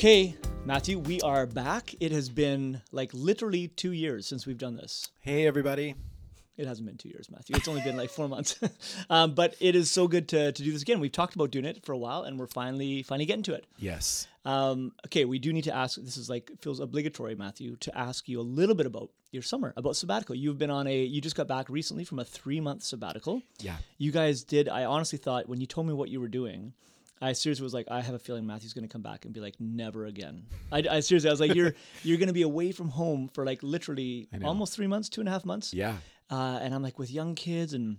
Okay, Matthew, we are back. It has been like literally two years since we've done this. Hey, everybody. It hasn't been two years, Matthew. It's only been like four months. um, but it is so good to, to do this again. We've talked about doing it for a while, and we're finally finally getting to it. Yes. Um, okay, we do need to ask. This is like feels obligatory, Matthew, to ask you a little bit about your summer, about sabbatical. You've been on a. You just got back recently from a three month sabbatical. Yeah. You guys did. I honestly thought when you told me what you were doing, I seriously was like, I have a feeling Matthew's going to come back and be like, never again. I, I seriously, I was like, you're you're going to be away from home for like literally almost three months, two and a half months. Yeah. Uh, and I'm like with young kids, and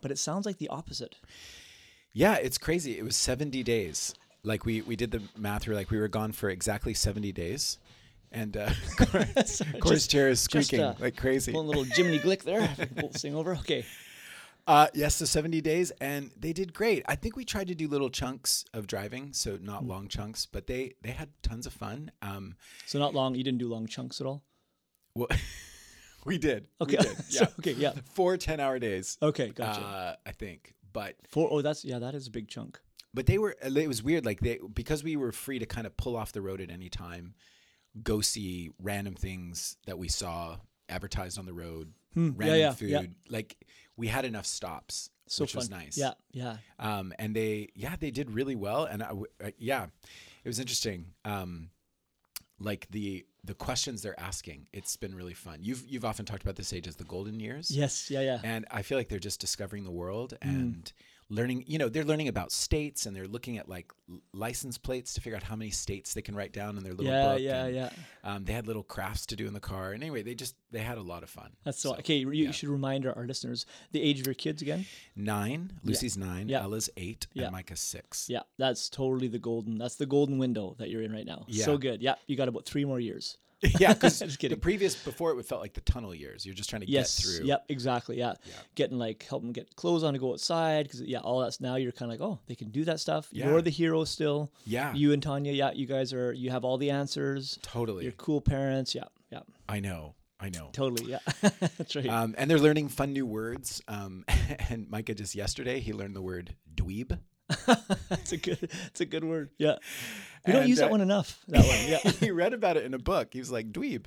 but it sounds like the opposite. Yeah, it's crazy. It was 70 days. Like we we did the math. We were like we were gone for exactly 70 days. And uh, Corey's chair is squeaking uh, like crazy. A little Jiminy Glick there. Thing over. Okay. Uh, yes, the 70 days, and they did great. I think we tried to do little chunks of driving, so not long chunks, but they they had tons of fun. Um, So not long. You didn't do long chunks at all. well, we did. Okay. We did. So- Yeah. okay. Yeah. Four 10 hour days. Okay. Gotcha. Uh, I think, but Four. Oh, that's yeah. That is a big chunk. but they were it was weird like they because we were free to kind of pull off the road at any time go see random things that we saw advertised on the road Hmm, yeah, random yeah, food yeah. like we had enough stops So which fun. was nice Yeah. Yeah. um and they yeah they did really well and I, uh, yeah it was interesting um like the the questions they're asking it's been really fun you've you've often talked about this age as the golden years Yes. Yeah. Yeah. and I feel like they're just discovering the world Mm. Learning. You know, they're learning about states and they're looking at like license plates to figure out how many states they can write down in their little Yeah. book. Yeah. and, Yeah. Um, they had little crafts to do in the car. And anyway, they just they had a lot of fun. That's so, So, okay. You yeah. should remind our, our listeners the age of your kids again. Nine. Lucy's nine. Yeah. Ella's eight. Yeah. And Micah's six. Yeah, that's totally the golden. That's the golden window that you're in right now. Yeah. So good. Yeah, you got about three more years. yeah, because Just the previous before it felt like the tunnel years. You're just trying to Yes. get through. Yep. Exactly. Yeah. Yeah. Getting like helping get clothes on to go outside because yeah, all that's now you're kind of like oh they can do that stuff. Yeah. You're the hero still. Yeah. You and Tanya. Yeah, you guys are. You have all the answers. totally. You're cool parents. Yeah. Yeah. I know. I know. Totally. Yeah. that's right. Um, and they're learning fun new words. Um, and Micah just yesterday he learned the word dweeb. that's a good. It's a good word. Yeah. We don't And, use that uh, one enough. That one. Yeah. he read about it in a book. He was like dweeb,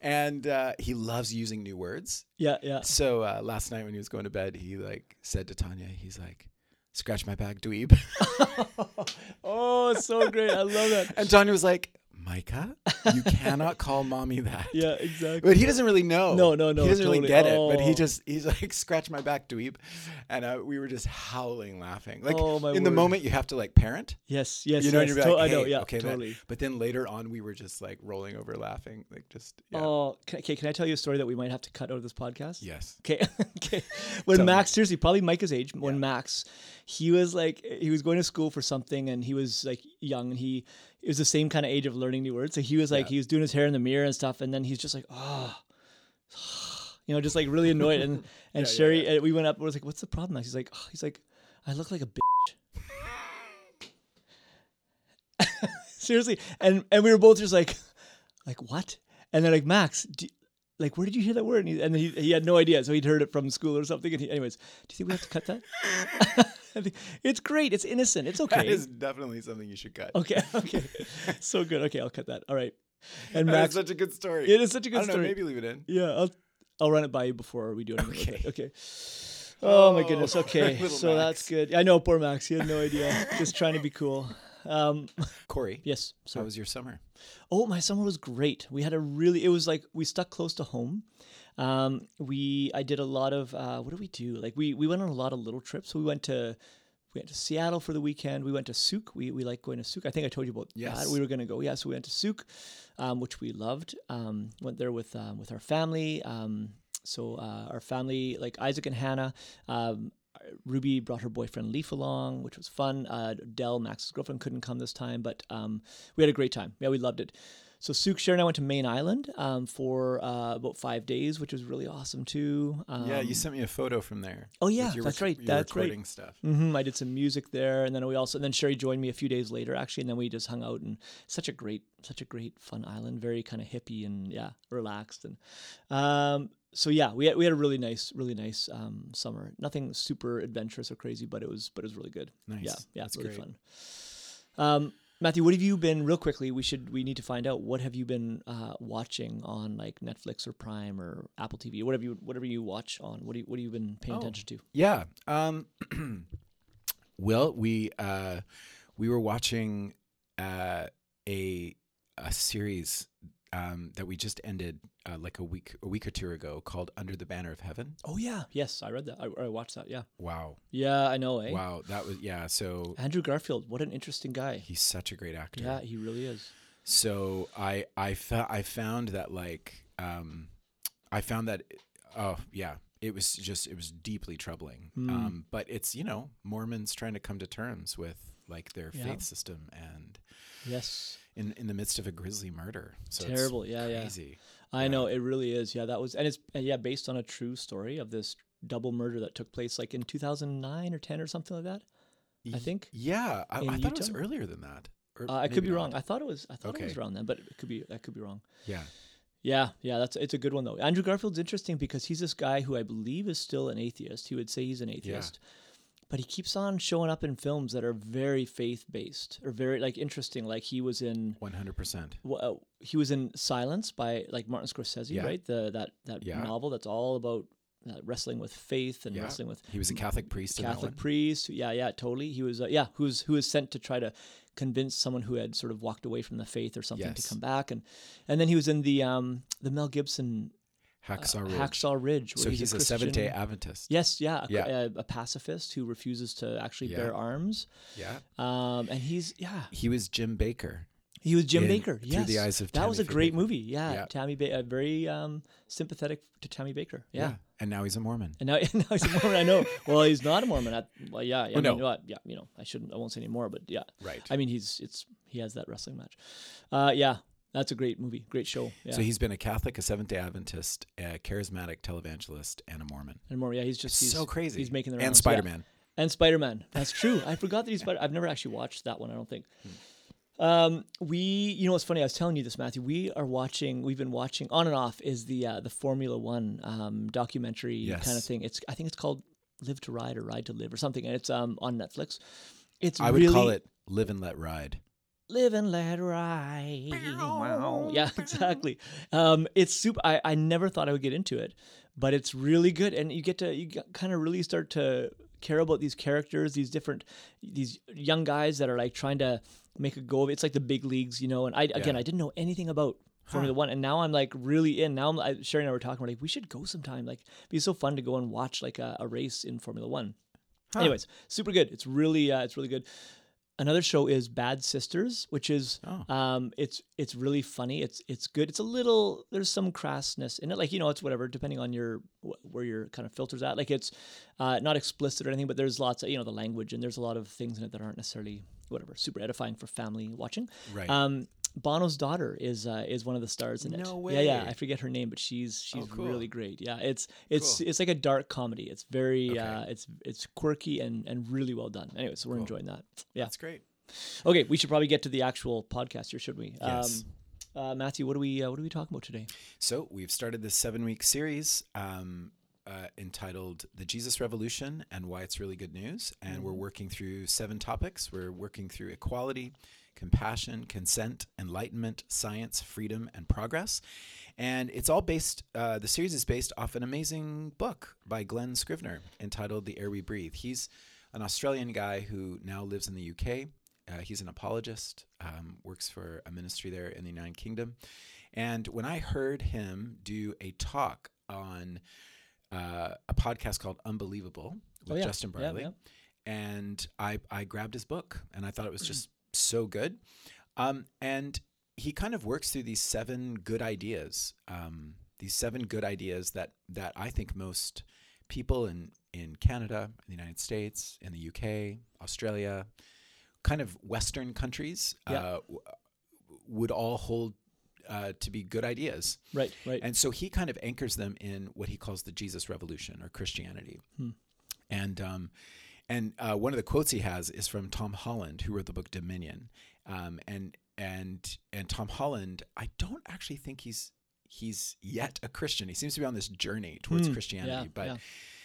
and uh, he loves using new words. Yeah. Yeah. So uh, last night when he was going to bed, he like said to Tanya, he's like, "Scratch my back, dweeb," Oh, so great. I love that. and Tanya was like, "Micah, you cannot call mommy that." Yeah. Exactly. But he doesn't really know. No, no, no, He doesn't really totally. get it. But he Oh. just he's like, "Scratch my back, dweeb," and uh, we were just howling laughing. Like Oh, my in the moment, you have to like parent. Yes. Yes. You know, yes. you're like, I know. "Hey, Yeah. okay, that-" totally. But then later on, we were just like rolling over laughing, like just yeah. Oh, can, okay. Can I tell you a story that we might have to cut out of this podcast? yes. Okay. okay. When Tell me. Max, seriously, probably Micah's age, when Yeah. Max, he was like, he was going to school for something and he was like young and he, it was the same kind of age of learning new words. So he was like, Yeah. he was doing his hair in the mirror and stuff. And then he's just like, oh, you know, just like really annoyed. And, and Yeah, yeah, Sherry, uh we went up, I was like, what's the problem? He's like, oh, he's like, I look like a bitch. seriously. And, and we were both just like, like what? And they're like, Max, like, where did you hear that word? And, he, and he, he had no idea. So he'd heard it from school or something. And he, anyways, do you think we have to cut that? I it's great. It's innocent. It's okay. is definitely something you should cut. okay. Okay. so good. Okay. I'll cut that. All right. And Max, such a good story. it is such a good don't know. story. Maybe leave it in. Yeah. I'll, I'll run it by you before we do it. Okay. Okay. Okay. Oh, my Oh, goodness. Okay. little So that's good. I know poor Max. He had no idea. Just trying to be cool. Um, Corey, yes. how So was your summer? Oh, my summer was great. We had a really. It was like we stuck close to home. Um, we I did a lot of uh, what do we do? Like we we went on a lot of little trips. So we went to we went to Seattle for the weekend. We went to Sooke. We we like going to Sooke. I think I told you about Yes. that. We were going to go. Yeah, so we went to Sooke, um, which we loved. Um, went there with um, with our family. Um, so uh, our family, like Isaac and Hannah. Um, Ruby brought her boyfriend Leaf along, which was fun. Uh, Dell, Max's girlfriend, couldn't come this time, but um, we had a great time. Yeah, we loved it. So Souk, Sharon, and I went to Mayne Island um, for uh, about five days, which was really awesome too. Um, yeah, you sent me a photo from there. Oh yeah, that's rec- right. That's right. recording stuff. hmm I did some music there, and then we also and then Sherry joined me a few days later actually, and then we just hung out and such a great, such a great fun island, very kind of hippie and yeah, relaxed and um, so yeah, we had we had a really nice, really nice um, summer. Nothing super adventurous or crazy, but it was but it was really good. Nice. Yeah, yeah, That's really great. fun. Um, Matthew, what have you been real quickly? We should we need to find out what have you been uh, watching on like Netflix or Prime or Apple TV, whatever you whatever you watch on. What do you, what have you been paying Oh. attention to? Yeah. Um, well, we uh, we were watching uh, a a series um, that we just ended uh, like a week a week or two ago called Under the Banner of Heaven. Oh yeah, yes, I read that. I, I watched that. Yeah, Wow. yeah, I know. Eh? Wow. That was yeah. So Andrew Garfield, what an interesting guy. he's such a great actor. Yeah, he really is. So I I fa- I found that like um I found that oh yeah it was just it was deeply troubling. Hmm. Um but it's you know Mormons trying to come to terms with like their Yeah. faith system and Yes, in in the midst of a grisly murder. So it's terrible. Yeah, yeah. crazy. I know it really is. Yeah, that was, and it's yeah based on a true story of this double murder that took place like in 2009 or 10 or something like that. I think. Yeah, I, I thought it was earlier than that. Uh, I could be not. wrong. I thought it was. I thought it was around then, but it could be. I could be wrong. Yeah. Yeah, yeah, that's it's a good one though. Andrew Garfield's interesting because he's this guy who I believe is still an atheist. He would say he's an atheist, but he keeps on showing up in films that are very faith based or very like interesting. Like he was in One hundred percent. well, uh, he was in Silence by like Martin Scorsese, Yeah. right? The that that Yeah. novel that's all about uh, wrestling with faith and Yeah. wrestling with He was a Catholic priest Catholic priest. Yeah, yeah, totally. He was, uh, yeah, who was who was sent to try to convince someone who had sort of walked away from the faith or something Yes. to come back, and and then he was in the um the Mel Gibson Hacksaw uh, Ridge. Hacksaw Ridge. So he's, a Seventh Day Adventist. Yes, yeah, a, Yeah. A, a pacifist who refuses to actually bear arms. Yeah. Um, and he's yeah, He was Jim Bakker. he was Jim in Bakker. Through the Eyes of that was a Tammy great Bakker. movie. Yeah, Yeah. Tammy, ba- uh, very um, sympathetic to Tammy Bakker. Yeah. And now he's a Mormon. And now, now he's a Mormon. I know. Well, he's not a Mormon. At, well, yeah, I Well, mean, no. well, yeah, you know, I shouldn't, I won't say any more, but yeah, Right. I mean, he's it's he has that wrestling match. Uh, yeah, that's a great movie, great show. Yeah, So he's been a Catholic, a Seventh Day Adventist, a charismatic televangelist, and a Mormon. and more. Yeah, he's just he's so crazy. He's making the and rounds, yeah. Spider Man. and Spider Man. That's true. I forgot that he's Spider. I've never actually watched that one. I don't think. Hmm. Um, we, you know, what's funny? I was telling you this, Matthew. We are watching. We've been watching on and off. Is the uh, the Formula One um, documentary Yes. kind of thing? It's I think it's called Live to Ride or Ride to Live or something, and it's um on Netflix. It's I would really, call it Live and Let Ride. Live and let ride. Wow. Yeah, exactly. Um, it's super. I, I never thought I would get into it, but it's really good, and you get to you kind of really start to care about these characters, these different, these young guys that are like trying to make a go of it. It's like the big leagues, you know. And I again, Yeah. I didn't know anything about. Formula One, and now I'm like really in. Now I'm, I, Sherry and I were talking. We're like, we should go sometime. Like, it'd be so fun to go and watch like a, a race in Formula One. Huh. Anyways, super good. It's really, uh, it's really good. Another show is Bad Sisters, which is Oh. um, it's it's really funny. It's it's good. It's a little there's some crassness in it. Like you know, it's whatever depending on your wh- where your kind of filters at. Like it's uh, not explicit or anything, but there's lots of you know the language and there's a lot of things in it that aren't necessarily whatever super edifying for family watching. Right. Um, Bono's daughter is uh, is one of the stars in it. No way. Yeah, yeah. I forget her name, but she's she's Oh, cool. really great. Yeah, it's it's Cool. it's like a dark comedy. It's very Okay. uh, it's it's quirky and and really well done. Anyway, so we're Cool. enjoying that. Yeah. That's great. Okay, we should probably get to the actual podcast here, should we? Yes. Um, uh, Matthew, what are we uh, what are we talking about today? So we've started this seven week series um, uh, entitled The Jesus Revolution and Why It's Really Good News. And we're working through seven topics. We're working through equality, compassion, consent, enlightenment, science, freedom, and progress. And it's all based, uh, the series is based off an amazing book by Glen Scrivener entitled The Air We Breathe. He's an Australian guy who now lives in the UK. Uh, he's an apologist, um, works for a ministry there in the United Kingdom. And when I heard him do a talk on uh, a podcast called Unbelievable with Oh, yeah. Justin Yeah, yeah. and I, I grabbed his book and I thought it was just so good. Um, and he kind of works through these seven good ideas, um, these seven good ideas that, that I think most people in, in Canada, in the United States, in the UK, Australia, kind of Western countries Yeah. uh, w- would all hold uh, to be good ideas. Right, right. And so he kind of anchors them in what he calls the Jesus Revolution or Christianity. Hmm. And um, and uh, one of the quotes he has is from Tom Holland, who wrote the book Dominion. Um, and and and Tom Holland, I don't actually think he's he's yet a Christian. He seems to be on this journey towards Hmm, Christianity, yeah, but. yeah.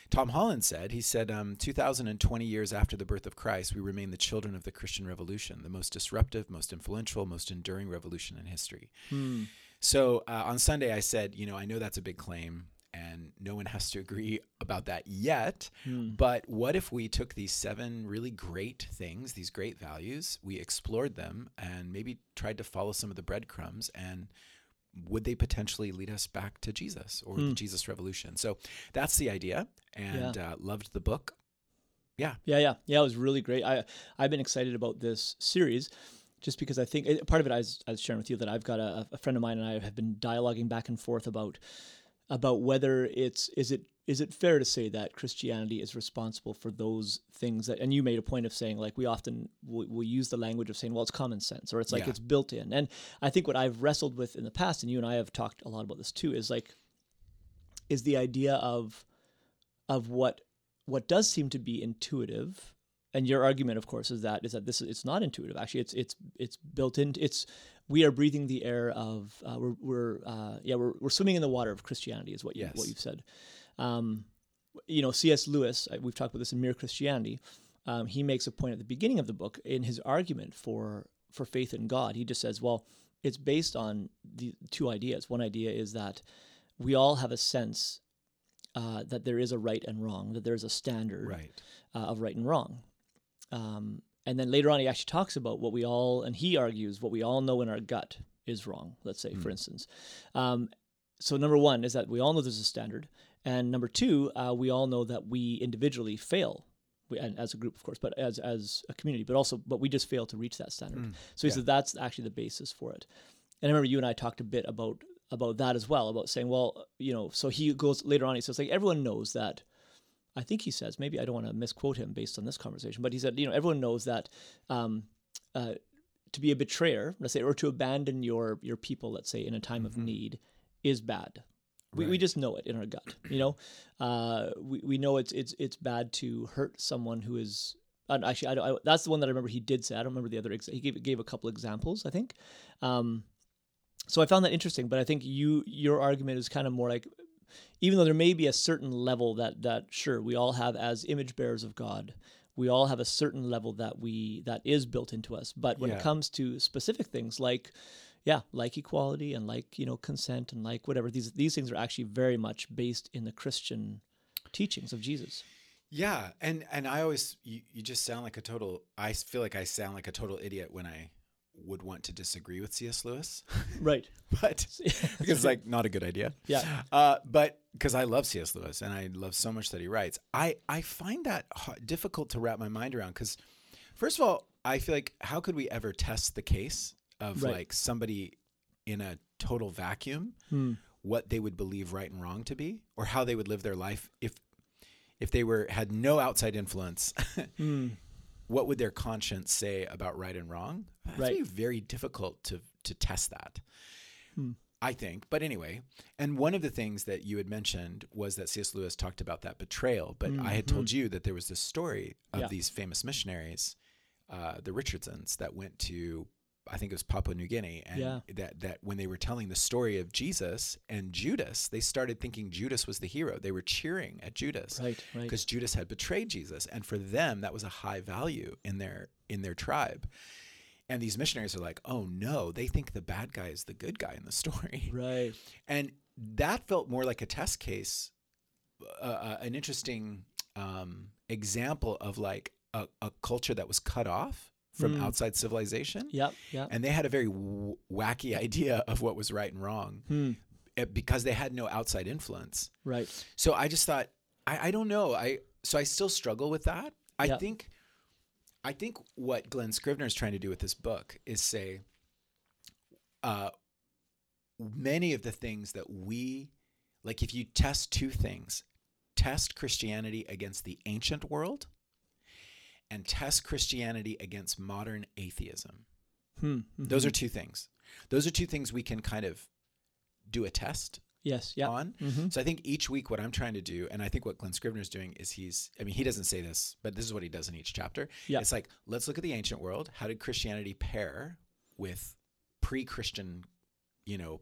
Tom Holland said, he said, um, 2020 years after the birth of Christ, we remain the children of the Christian Revolution, the most disruptive, most influential, most enduring revolution in history. Hmm. So uh, on Sunday, I said, you know, I know that's a big claim, and no one has to agree about that yet. Hmm. But what if we took these seven really great things, these great values, we explored them, and maybe tried to follow some of the breadcrumbs and would they potentially lead us back to Jesus or the Hmm. Jesus Revolution? So that's the idea, and uh, loved the book. Yeah, Yeah, yeah, yeah. It was really great. I I've been excited about this series, just because I think part of it I was, I was sharing with you that I've got a, a friend of mine and I have been dialoguing back and forth about about whether it's is it is it fair to say that Christianity is responsible for those things that and you made a point of saying like we often we, will use the language of saying well it's common sense or it's like Yeah. it's built in and I think what I've wrestled with in the past and you and I have talked a lot about this too is like is the idea of of what what does seem to be intuitive and your argument of course is that is that this is it's not intuitive actually it's it's it's built in it's we are breathing the air of uh, we're we're uh, yeah we're, we're swimming in the water of Christianity is what you Yes. what you've said um, you know C.S. Lewis we've talked about this in Mere Christianity um, he makes a point at the beginning of the book in his argument for for faith in God he just says well it's based on the two ideas one idea is that we all have a sense uh, that there is a right and wrong, that there's a standard right. uh, of right and wrong. Um, and then later on, he actually talks about what we all, and he argues what we all know in our gut is wrong, let's say, for instance. Um, so, number one is that we all know there's a standard. And number two, uh, we all know that we individually fail. We, and as a group, of course, but as as a community, but also, but we just fail to reach that standard. So he Yeah. said that's actually the basis for it. And I remember you and I talked a bit about about that as well, about saying, well, you know, so he goes later on, he says, like, everyone knows that. I think he says, maybe I don't want to misquote him based on this conversation, but he said, you know, everyone knows that um, uh, to be a betrayer, let's say, or to abandon your your people, let's say, in a time of need, is bad. We, we just know it in our gut, you know. Uh, we, we know it's it's it's bad to hurt someone who is. And actually, I, I, that's the one that I remember he did say. I don't remember the other. Ex- he gave gave a couple examples, I think. Um, so I found that interesting, but I think you your argument is kind of more like, even though there may be a certain level that that sure we all have as image bearers of God, we all have a certain level that we that is built into us. But when Yeah. it comes to specific things like, yeah, like equality and like you know consent and like whatever these these things are actually very much based in the Christian teachings of Jesus. Yeah, and and I always you, you just sound like a total. I feel like I sound like a total idiot when I would want to disagree with C.S. Lewis, Right. but because it's like not a good idea. Yeah. Uh, but because I love C.S. Lewis and I love so much that he writes, I I find that ha- difficult to wrap my mind around. Because first of all, I feel like how could we ever test the case of Right. like somebody in a total vacuum, Hmm. what they would believe right and wrong to be, or how they would live their life if if they were had no outside influence. Hmm. What would their conscience say about right and wrong? Right. very difficult to to test that. Hmm. I think. But anyway, and one of the things that you had mentioned was that C.S. Lewis talked about that betrayal. But I had told you that there was this story of Mm-hmm. Yeah. these famous missionaries, uh, the Richardsons, that went to I think it was Papua New Guinea, and Yeah. that that when they were telling the story of Jesus and Judas, they started thinking Judas was the hero. They were cheering at Judas Right. Right. because Judas had betrayed Jesus, and for them that was a high value in their in their tribe. And these missionaries are like, "Oh no, they think the bad guy is the good guy in the story," Right. and that felt more like a test case, uh, uh, an interesting um, example of like a, a culture that was cut off from Hmm. outside civilization, Yep. Yep. and they had a very w- wacky idea of what was right and wrong eh, because they had no outside influence. Right. So I just thought, I, I don't know. I so I still struggle with that. I Yeah. think, I think what Glen Scrivener is trying to do with this book is say, uh, many of the things that we like, if you test two things, test Christianity against the ancient world, and test Christianity against modern atheism. Hmm. Those are two things. Those are two things we can kind of do a test Yes. Yeah. on. Mm-hmm. So I think each week what I'm trying to do, and I think what Glen Scrivener is doing is he's, I mean, he doesn't say this, but this is what he does in each chapter. Yeah. It's like, let's look at the ancient world. How did Christianity pair with pre Christian, you know,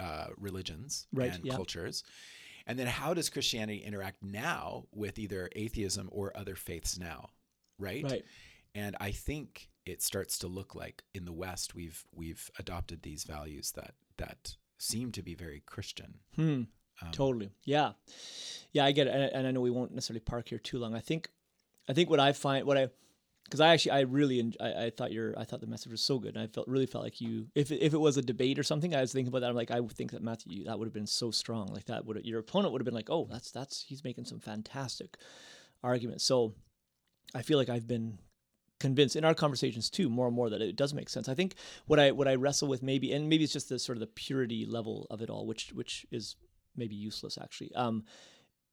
uh, religions Right, and yeah. cultures? And then how does Christianity interact now with either atheism or other faiths now? Right? Right. And I think it starts to look like in the West we've we've adopted these values that that seem to be very Christian. Hmm. Um, Totally. Yeah. Yeah, I get it. And, and I know we won't necessarily park here too long. I think, I think what I find, what I, because I actually, I really, I, I thought your, I thought the message was so good. And I felt, really felt like you, if, it- if it was a debate or something, I was thinking about that. I'm like, I would think that Matthew, that would have been so strong. Like that would, your opponent would have been like, oh, that's, that's, he's making some fantastic arguments. So I feel like I've been convinced in our conversations too more and more that it does make sense. I think what I what I wrestle with maybe and maybe it's just the sort of the purity level of it all which which is maybe useless actually. Um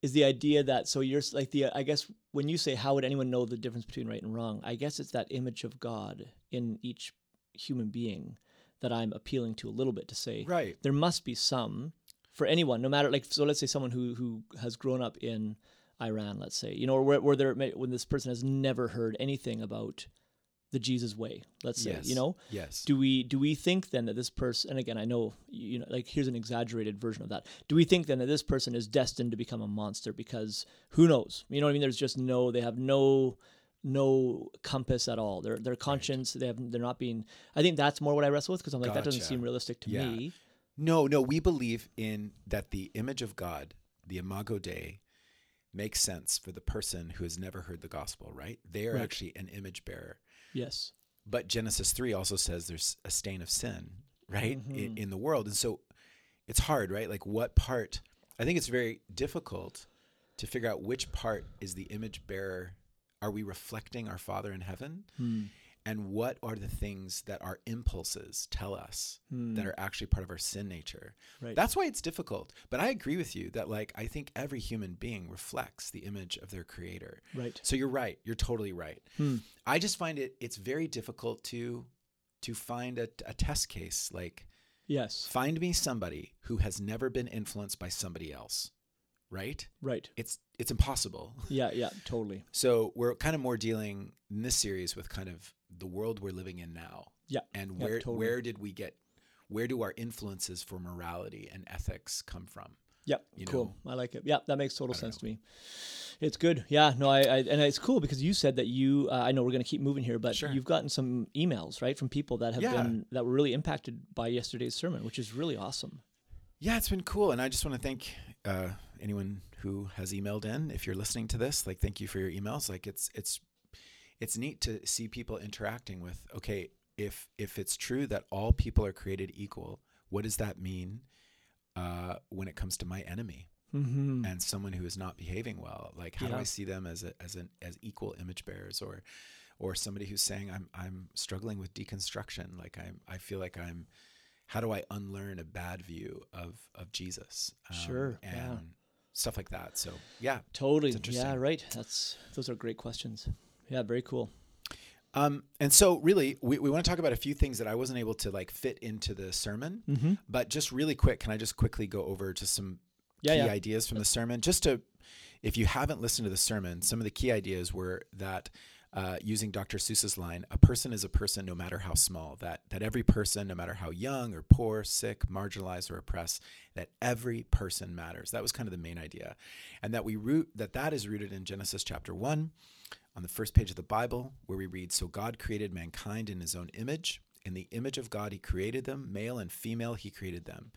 is the idea that so you're like the I guess when you say how would anyone know the difference between right and wrong? I guess it's that image of God in each human being that I'm appealing to a little bit to say Right. there must be some for anyone, no matter like so. Let's say someone who who has grown up in Iran, let's say, you know, or where, where there may- when this person has never heard anything about the Jesus way, let's say, Yes. you know, Yes. do we do we think then that this person, and again, I know you know, like here's an exaggerated version of that. Do we think then that this person is destined to become a monster because who knows? You know what I mean? There's just no, they have no no compass at all. Their their conscience, they have they're not being. I think that's more what I wrestle with because I'm like that doesn't seem realistic to Yeah. me. No, no, we believe in that the image of God, the imago Dei, makes sense for the person who has never heard the gospel, right? They are Right. actually an image bearer. Yes. But Genesis 3 also says there's a stain of sin, right? In, Mhm. in the world. And so it's hard, right? Like what part I think it's very difficult to figure out which part is the image bearer. Are we reflecting our Father in heaven? Hmm. And what are the things that our impulses tell us Hmm. that are actually part of our sin nature? Right. That's why it's difficult. But I agree with you that like I think every human being reflects the image of their creator. right. So you're right. You're totally right. Hmm. I just find it it's very difficult to to find a, a test case like Yes. find me somebody who has never been influenced by somebody else. Right? Right. It's it's impossible. Yeah. Yeah. Totally. So we're kind of more dealing in this series with kind of the world we're living in now. Yeah. And Yeah, where totally. where did we get where do our influences for morality and ethics come from? Yeah, You cool. I like it. Yeah, that makes total sense to me. It's good. Yeah. No, I, I and it's cool because you said that you. Uh, I know we're going to keep moving here, but Sure. you've gotten some emails right from people that have Yeah. been that were really impacted by yesterday's sermon, which is really awesome. Yeah, it's been cool, and I just want to thank uh, anyone who has emailed in. If you're listening to this, like, thank you for your emails. Like, it's it's it's neat to see people interacting with. Okay, if if it's true that all people are created equal, what does that mean uh, when it comes to my enemy Mm-hmm. and someone who is not behaving well? Like, how do I see them as a, as an as equal image bearers, or or somebody who's saying I'm I'm struggling with deconstruction. Like, I'm I feel like I'm how do I unlearn a bad view of of Jesus? Um, Sure, and yeah. Stuff like that. So yeah. Totally. Yeah. Right. That's those are great questions. Yeah. Very cool. Um, and so really, we, we want to talk about a few things that I wasn't able to like fit into the sermon. Mm-hmm. But just really quick, can I just quickly go over just some Yeah. key Yeah. ideas from the sermon? Just to, if you haven't listened to the sermon, some of the key ideas were that. Uh, using Dr. Seuss's line, a person is a person no matter how small. That that every person, no matter how young or poor, sick, marginalized or oppressed, that every person matters. That was kind of the main idea, and that we root that that is rooted in Genesis chapter one, on the first page of the Bible, where we read, "So God created mankind in His own image. In the image of God, He created them, male and female. He created them."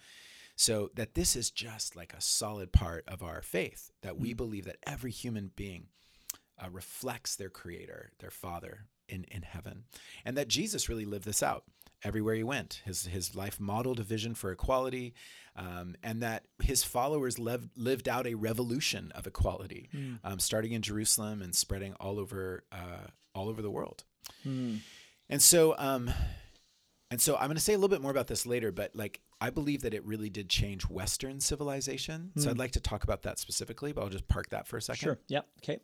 So that this is just like a solid part of our faith that we believe that every human being uh, reflects their creator, their father in, in heaven. And that Jesus really lived this out everywhere he went. His, his life modeled a vision for equality, um, and that his followers lived, lived out a revolution of equality, um, starting in Jerusalem and spreading all over, uh, all over the world. Hmm. And so, um, and so I'm going to say a little bit more about this later, but like I believe that it really did change Western civilization. So Hmm. I'd like to talk about that specifically, but I'll just park that for a second. Sure. Yeah. Okay.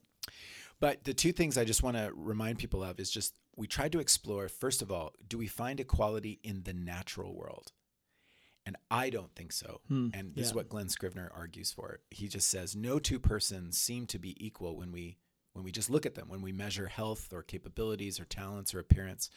But the two things I just want to remind people of is just we tried to explore first of all, do we find equality in the natural world? And I don't think so. Hmm, And this is what Glen Scrivener argues for. He just says no two persons seem to be equal when we when we just look at them, when we measure health or capabilities or talents or appearance.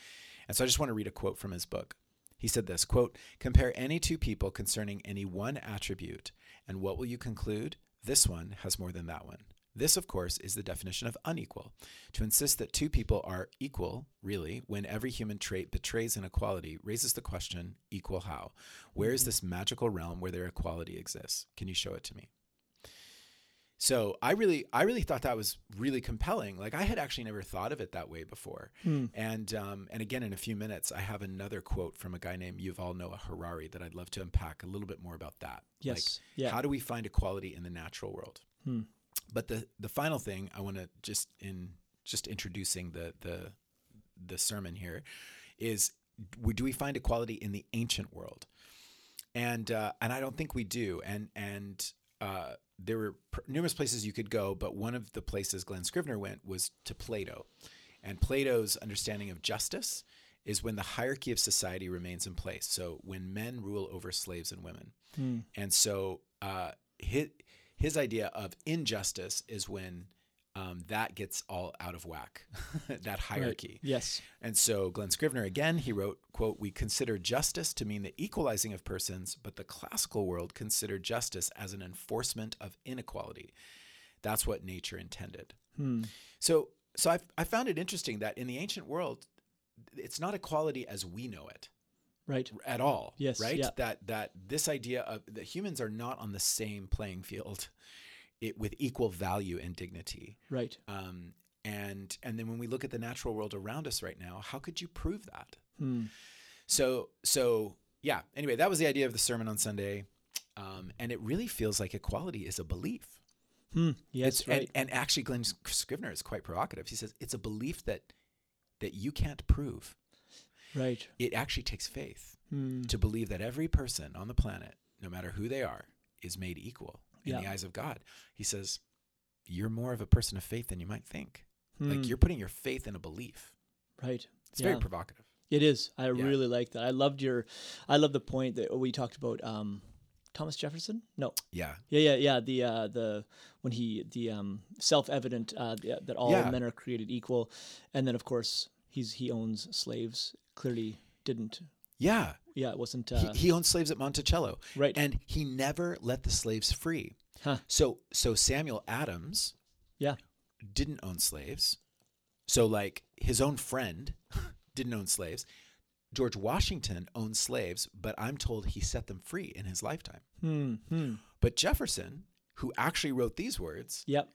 And so I just want to read a quote from his book. He said this quote, compare any two people concerning any one attribute, and what will you conclude? This one has more than that one. This, of course, is the definition of unequal. To insist that two people are equal, really, when every human trait betrays inequality, raises the question equal how? Where is this magical realm where their equality exists? Can you show it to me? So I really, I really thought that was really compelling. Like I had actually never thought of it that way before. Hmm. And um, and again, in a few minutes, I have another quote from a guy named Yuval Noah Harari that I'd love to unpack a little bit more about that. Yes. Like, Yeah. how do we find equality in the natural world? Hmm. But the the final thing I want to just in just introducing the the the sermon here is do we find equality in the ancient world? And uh, and I don't think we do. And and uh, there were pr- numerous places you could go, but one of the places Glen Scrivener went was to Plato. And Plato's understanding of justice is when the hierarchy of society remains in place. So when men rule over slaves and women. Hmm. And so uh, his, his idea of injustice is when um, that gets all out of whack, that Right. hierarchy. Yes. And so Glen Scrivener again, he wrote, quote, "We consider justice to mean the equalizing of persons, but the classical world considered justice as an enforcement of inequality. That's what nature intended." Hmm. So so I I found it interesting that in the ancient world it's not equality as we know it Right. at all. Yes, Right? yeah. That that this idea of that humans are not on the same playing field it, with equal value and dignity. Right. Um, and and then when we look at the natural world around us right now, how could you prove that? Hmm. So so yeah. Anyway, that was the idea of the sermon on Sunday, um, and it really feels like equality is a belief. Hmm. Yes. It's- right. and, and actually, Glen Scrivener is quite provocative. He says it's a belief that that you can't prove. Right. It actually takes faith Hmm. to believe that every person on the planet, no matter who they are, is made equal in Yeah. the eyes of God. He says you're more of a person of faith than you might think. Hmm. Like you're putting your faith in a belief. right. It's Yeah. very provocative. It is. I really like that. I loved your. I love the point that we talked about. Um, Thomas Jefferson? No. Yeah. Yeah, yeah, yeah. The uh, the when he the um, self-evident uh, the, that all Yeah. men are created equal, and then of course he's he owns slaves. Clearly didn't. Yeah. Yeah, it wasn't. Uh, he, he owned slaves at Monticello. right. And he never let the slaves free. Huh. So so Samuel Adams yeah. didn't own slaves. So like his own friend didn't own slaves. George Washington owned slaves, but I'm told he set them free in his lifetime. Hmm. Hmm. But Jefferson, who actually wrote these words, Yep.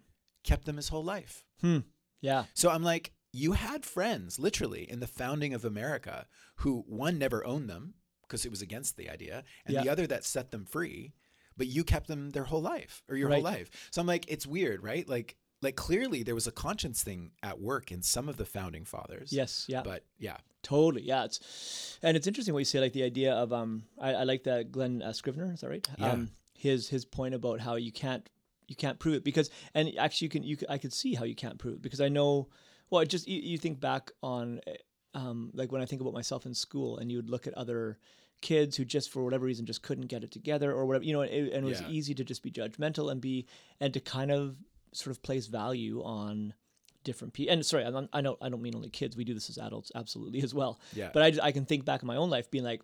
kept them his whole life. Hmm. Yeah. So I'm like, you had friends literally in the founding of America who one never owned them because it was against the idea, and the other that set them free, but you kept them their whole life or your Right. whole life. So I'm like, it's weird, right? Like, like clearly there was a conscience thing at work in some of the founding fathers. Yes. Yeah. But yeah, Totally, yeah. It's and it's interesting what you say, like the idea of um. I, I like that Glen uh, Scrivener. Is that right? Yeah. Um, his his point about how you can't you can't prove it because and actually you can you I could see how you can't prove it because I know. Well, just you, you think back on eh, um like when I think about myself in school and you would look at other kids who just for whatever reason just couldn't get it together or whatever you know it, and it was Yeah. easy to just be judgmental and be and to kind of sort of place value on different people and sorry I'm i don't i don't mean only kids we do this as adults absolutely as well yeah, but I, I can think back in my own life being like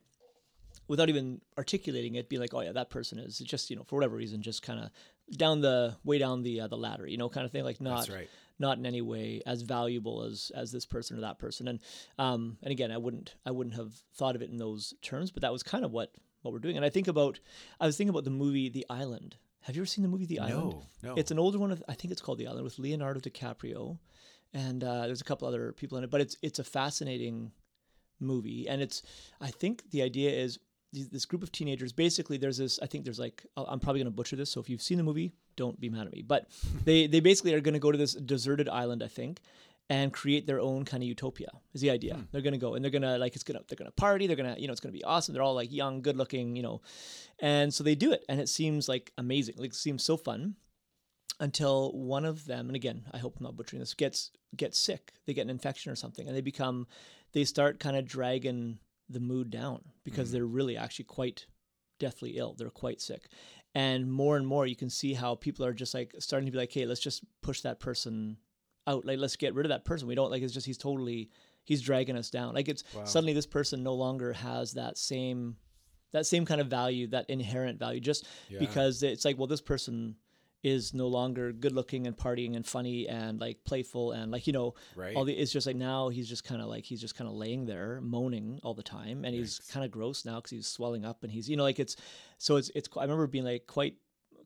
without even articulating it being like oh yeah that person is just you know for whatever reason just kind of down the way down the uh, the ladder you know kind of thing like not that's right. Not in any way as valuable as as this person or that person. And um and again i wouldn't i wouldn't have thought of it in those terms but that was kind of what what we're doing. And i think about i was thinking about the movie the island. Have you ever seen the movie the island? No, no. it's an older one of, i think it's called the island with leonardo dicaprio. And uh, there's a couple other people in it but it's it's a fascinating movie. And it's i think the idea is this group of teenagers basically there's this i think there's like i'm probably going to butcher this so if you've seen the movie don't be mad at me. But they they basically are going to go to this deserted island i think and create their own kind of utopia is the idea. Hmm. They're going to go and they're going to like it's going to they're going to party they're going to you know it's going to be awesome they're all like young good looking you know. And so they do it and it seems like amazing like it seems so fun until one of them and again i hope i'm not butchering this gets gets sick. They get an infection or something and they become they start kind of dragging the mood down because hmm. they're really actually quite deathly ill. They're quite sick and more and more you can see how people are just like starting to be like hey let's just push that person out like let's get rid of that person we don't like it's just he's totally he's dragging us down like it's Wow. suddenly this person no longer has that same that same kind of value that inherent value just Yeah. because it's like well this person is no longer good looking and partying and funny and like playful and like you know Right. all the it's just like now he's just kind of like he's just kind of laying there moaning all the time and he's kind of gross now because he's swelling up and he's you know like it's so it's it's I remember being like quite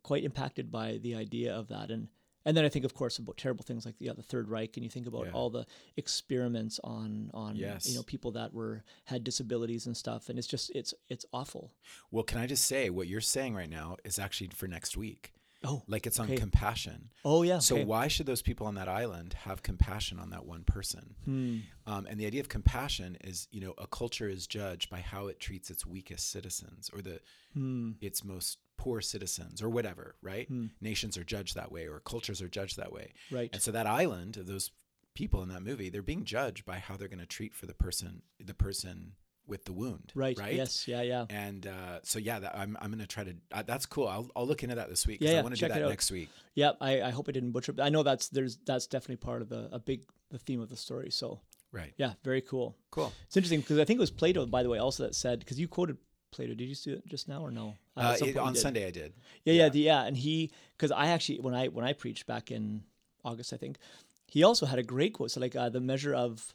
quite impacted by the idea of that and and then I think of course about terrible things like the yeah, the Third Reich and you think about Yeah. all the experiments on on Yes. you know people that were had disabilities and stuff and it's just it's it's awful well, can I just say what you're saying right now is actually for next week. Oh Like it's on Okay. compassion. oh yeah So okay. why should those people on that island have compassion on that one person? Hmm. Um, and the idea of compassion is, you know, a culture is judged by how it treats its weakest citizens or the Hmm. its most poor citizens or whatever, right? Nations are judged that way or cultures are judged that way. Right. And so that island of those people in that movie, they're being judged by how they're going to treat for the person the person with the wound. right Right. yes yeah yeah And uh, so yeah, that, I'm I'm gonna try to. Uh, that's cool. I'll I'll look into that this week. Yeah, I want to do that next week. Yeah, I, I hope I didn't butcher. But I know that's there's that's definitely part of the a big the theme of the story. So Right. yeah, very cool. Cool. It's interesting because I think it was Plato, by the way, also that said because you quoted Plato. Did you see it just now or no? Uh, at it- on. Sunday I did. Yeah, yeah, the, yeah. And he because I actually when I when I preached back in August, I think he also had a great quote. So like uh, the measure of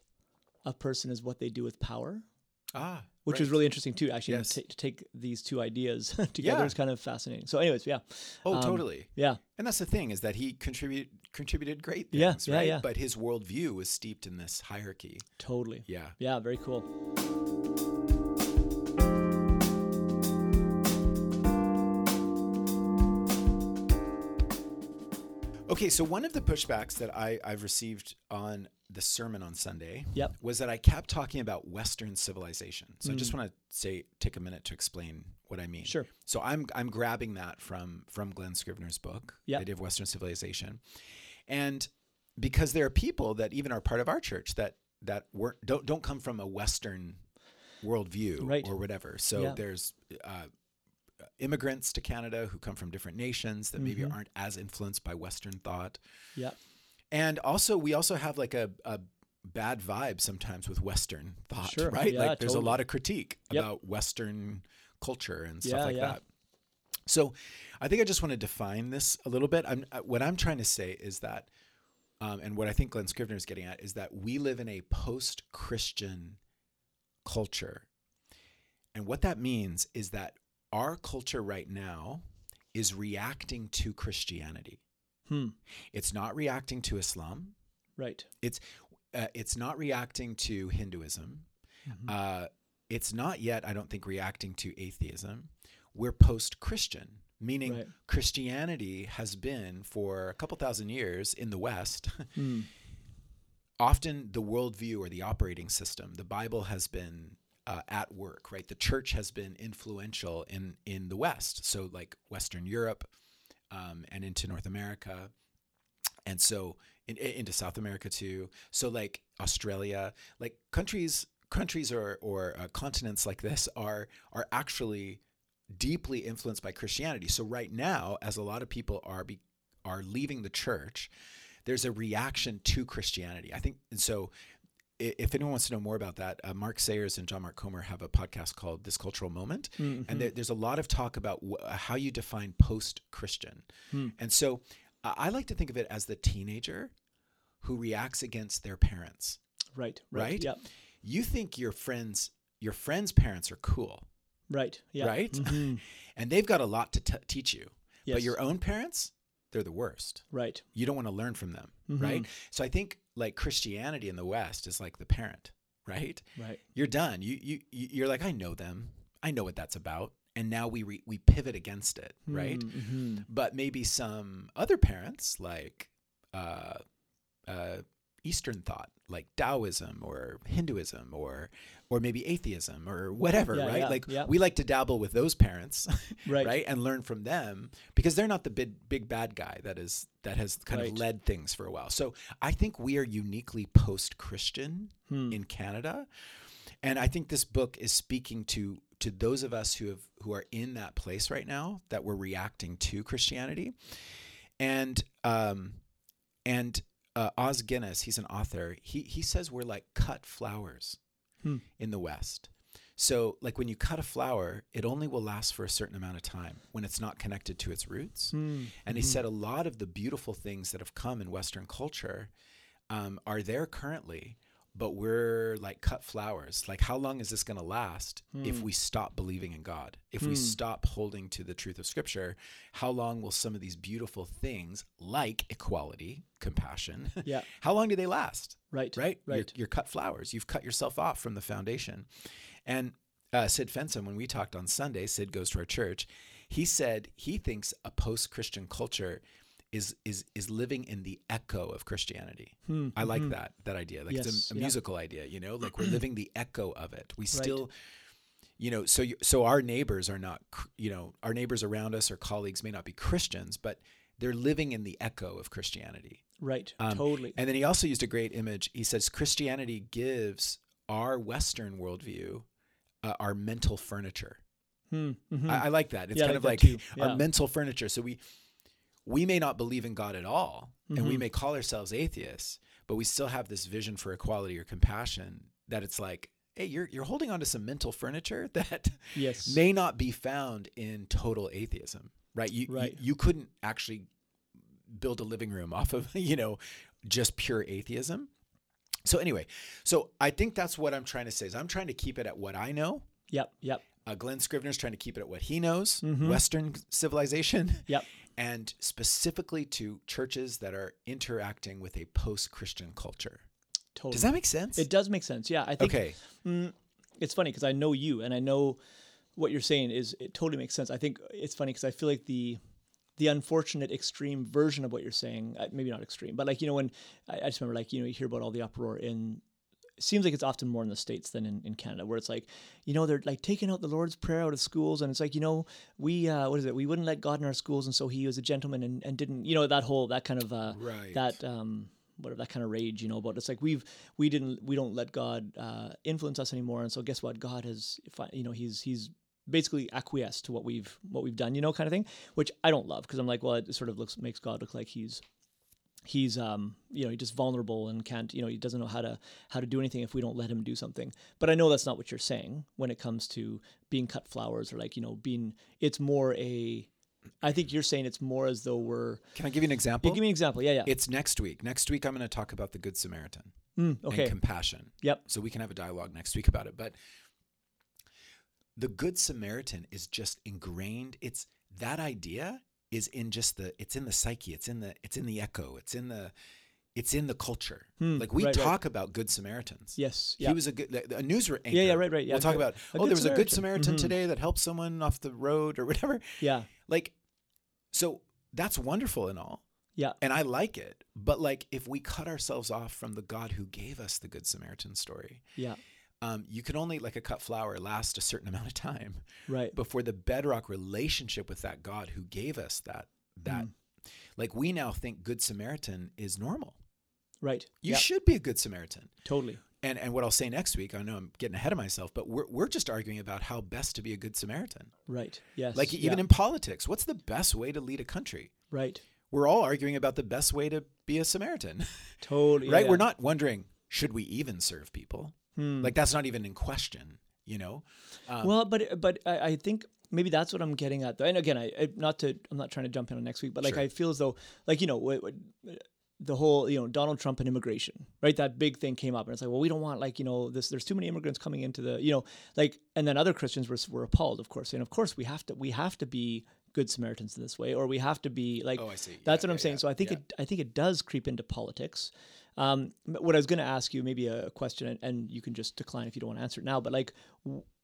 a person is what they do with power, Ah, which right. was really interesting too. Actually, Yes. to, to take these two ideas together Yeah. is kind of fascinating. So, anyways, yeah, Oh, um, totally. yeah, And that's the thing is that he contributed contributed great Yeah, things, yeah, right? yeah. But his worldview was steeped in this hierarchy. totally. Yeah. Yeah, very cool. Okay, so one of the pushbacks that I, I've received on the sermon on Sunday Yep. was that I kept talking about Western civilization. So I just Mm. want to say, take a minute to explain what I mean. Sure. So I'm I'm grabbing that from from Glen Scrivener's book, Yep. The Idea of Western Civilization, and because there are people that even are part of our church that that weren't don't don't come from a Western worldview Right. or whatever. So Yeah. there's uh, immigrants to Canada who come from different nations that maybe Mhm. aren't as influenced by Western thought. Yeah, And also, we also have like a, a bad vibe sometimes with Western thought, Sure. right? Yeah, like there's a lot of critique Yep. about Western culture and stuff Yeah, like yeah. that. So I think I just want to define this a little bit. I'm, uh, what I'm trying to say is that, um, and what I think Glen Scrivener is getting at is that we live in a post Christian culture. And what that means is that our culture right now is reacting to Christianity. Hmm. It's not reacting to Islam. right. It's uh, it's not reacting to Hinduism. Mhm. Uh, it's not yet, I don't think, reacting to atheism. We're post-Christian, meaning Right. Christianity has been for a couple thousand years in the West. Hmm. Often, the worldview or the operating system, the Bible has been uh, at work, right? The church has been influential in in the West, so like Western Europe um, and into North America, and so in, into South America too. So like Australia, like countries countries or or uh, continents like this are are actually deeply influenced by Christianity. So right now, as a lot of people are be, are leaving the church, there's a reaction to Christianity. I think, and so if anyone wants to know more about that, uh, Mark Sayers and John Mark Comer have a podcast called This Cultural Moment, Mhm. and there, there's a lot of talk about wh- how you define post-Christian. Hmm. And so uh, I like to think of it as the teenager who reacts against their parents. Right. Right. Right? Yeah. You think your friends your friends' parents are cool, Right. Yeah. right? Mhm. and they've got a lot to t- teach you. Yes. But your own parents, they're the worst. right. You don't want to learn from them, Mhm. right? So I think like Christianity in the West is like the parent, right? Right. You're done. You you you- you're like I know them. I know what that's about. And now we re- we pivot against it, right? Mm-hmm. But maybe some other parents like uh, uh, Eastern thought, like Taoism or Hinduism or or maybe atheism or whatever, Yeah, right? yeah, like yeah. we like to dabble with those parents, Right. right, and learn from them because they're not the big big bad guy that is that has kind Right. of led things for a while. So I think we are uniquely post-Christian Hmm. in Canada, and I think this book is speaking to to those of us who have who are in that place right now that we're reacting to Christianity, and um, and uh, Os Guinness, he's an author. He he says we're like cut flowers Hmm. in the West. So, like when you cut a flower, it only will last for a certain amount of time when it's not connected to its roots. Hmm. And he Mm-hmm. said a lot of the beautiful things that have come in Western culture um, are there currently, but we're like cut flowers. Like, how long is this going to last if Hmm. we stop believing in God? If we stop holding to the truth of Scripture, how long will some of these beautiful things like equality, compassion, Yeah. how long do they last? Right. right? You're, Right. you're cut flowers. You've cut yourself off from the foundation. And uh, Sid Fenson, when we talked on Sunday, Sid goes to our church. He said he thinks a post-Christian culture is is is living in the echo of Christianity. I like that that idea. Like it's Hmm, a, a yeah. musical idea. You know, like we're living the echo of it. We still. You know, so you, so our neighbors are not, you know, our neighbors around us or colleagues may not be Christians, but they're living in the echo of Christianity. Right. Um, totally. And then he also used a great image. He says Christianity gives our Western worldview uh, our mental furniture. Hmm, mhm. I, I like that. It's Yeah, kind like of like too. our mental furniture. So we we may not believe in God at all, and Mm-hmm. we may call ourselves atheists, but we still have this vision for equality or compassion. That it's like, hey, you're you're holding on to some mental furniture that Yes. may not be found in total atheism, right? You, Right. you you couldn't actually build a living room off of you know just pure atheism. So anyway, so I think that's what I'm trying to say is I'm trying to keep it at what I know. Yep. Yep. Uh, Glen Scrivener's trying to keep it at what he knows, Mhm. Western civilization, Yep. And specifically to churches that are interacting with a post-Christian culture. Totally. Does that make sense? It does make sense. Yeah. I think okay. Mm, it's funny because I know you and I know what you're saying is it totally makes sense. I think it's funny because I feel like the the unfortunate extreme version of what you're saying, uh, maybe not extreme, but like you know when I, I just remember like you know you hear about all the uproar in. It seems like it's often more in the states than in, in Canada, where it's like, you know, they're like taking out the Lord's Prayer out of schools, and it's like, you know, we uh, what is it? We wouldn't let God in our schools, and so He was a gentleman and, and didn't, you know, that whole that kind of uh, Right. that um whatever that kind of rage you know about it's like we've we didn't we don't let god uh influence us anymore and so guess what god has you know he's he's basically acquiesced to what we've what we've done you know kind of thing which i don't love because i'm like well it sort of looks makes god look like he's he's um you know he's just vulnerable and can't you know he doesn't know how to how to do anything if we don't let him do something but i know that's not what you're saying when it comes to being cut flowers or like you know being it's more a i think you're saying it's more as though we're Can I give you an example? yeah, give me an example yeah yeah It's next week. Next week, I'm going to talk about the Good Samaritan Mm, okay and compassion. yep So we can have a dialogue next week about it. But the Good Samaritan is just ingrained. It's that idea is in just the. It's in the psyche. It's in the. It's in the echo. It's in the. It's in the culture. Hmm, like we right, right. talk about Good Samaritans. Yes. He was a good a news anchor. yeah, yeah, right, right, yeah, We'll talk about. Oh, there was a good Samaritan. Samaritan Mhm. today that helped someone off the road or whatever. yeah. Like, so that's wonderful and all. Yeah. And I like it. But like if we cut ourselves off from the God who gave us the Good Samaritan story, Yeah. Um, you can only like a cut flower last a certain amount of time Right. before the bedrock relationship with that God who gave us that that like we now think Good Samaritan is normal. Right. You yeah. should be a Good Samaritan. Totally. And and what I'll say next week, I know I'm getting ahead of myself, but we're we're just arguing about how best to be a good Samaritan. Right. Yes. Like even yeah. in politics, what's the best way to lead a country? right. We're all arguing about the best way to be a Samaritan. Totally. right? yeah. We're not wondering should we even serve people? Hmm. Like that's not even in question, you know? Um, well, but but I, I think maybe that's what I'm getting at. Though. And again, I, I not to I'm not trying to jump in on next week, but like Sure. I feel as though like you know what, what, the whole you know Donald Trump and immigration, right? That big thing came up, and it's like, well, we don't want like you know this. There's too many immigrants coming into the you know like, and then other Christians were were appalled, of course, and of course we have to we have to be good Samaritans in this way, or we have to be like. Oh, I see. That's Yeah, what I'm yeah, saying. yeah, So I think it I think it does creep into politics. Um, what I was going to ask you, maybe a question, and, you can just decline if you don't want to answer it now. But like,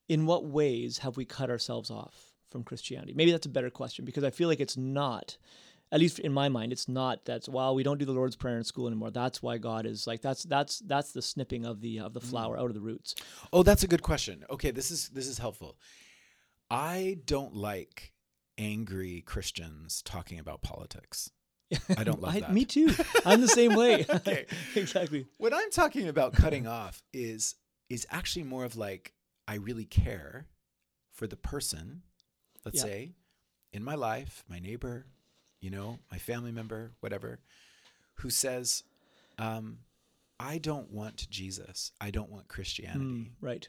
in what ways have we cut ourselves off from Christianity? Maybe that's a better question because I feel like it's not. At least in my mind, it's not. That's well, we don't do the Lord's Prayer in school anymore. That's why God is like that's that's that's the snipping of the of the flower out of the roots. Oh, that's a good question. Okay, this is this is helpful. I don't like angry Christians talking about politics. I don't love I- that. Me too. I'm the same way. Okay. exactly. What I'm talking about cutting off is is actually more of like I really care for the person, let's Yeah. say, in my life, my neighbor, you know, my family member, whatever, who says, um, I don't want Jesus. I don't want Christianity. Mm, right.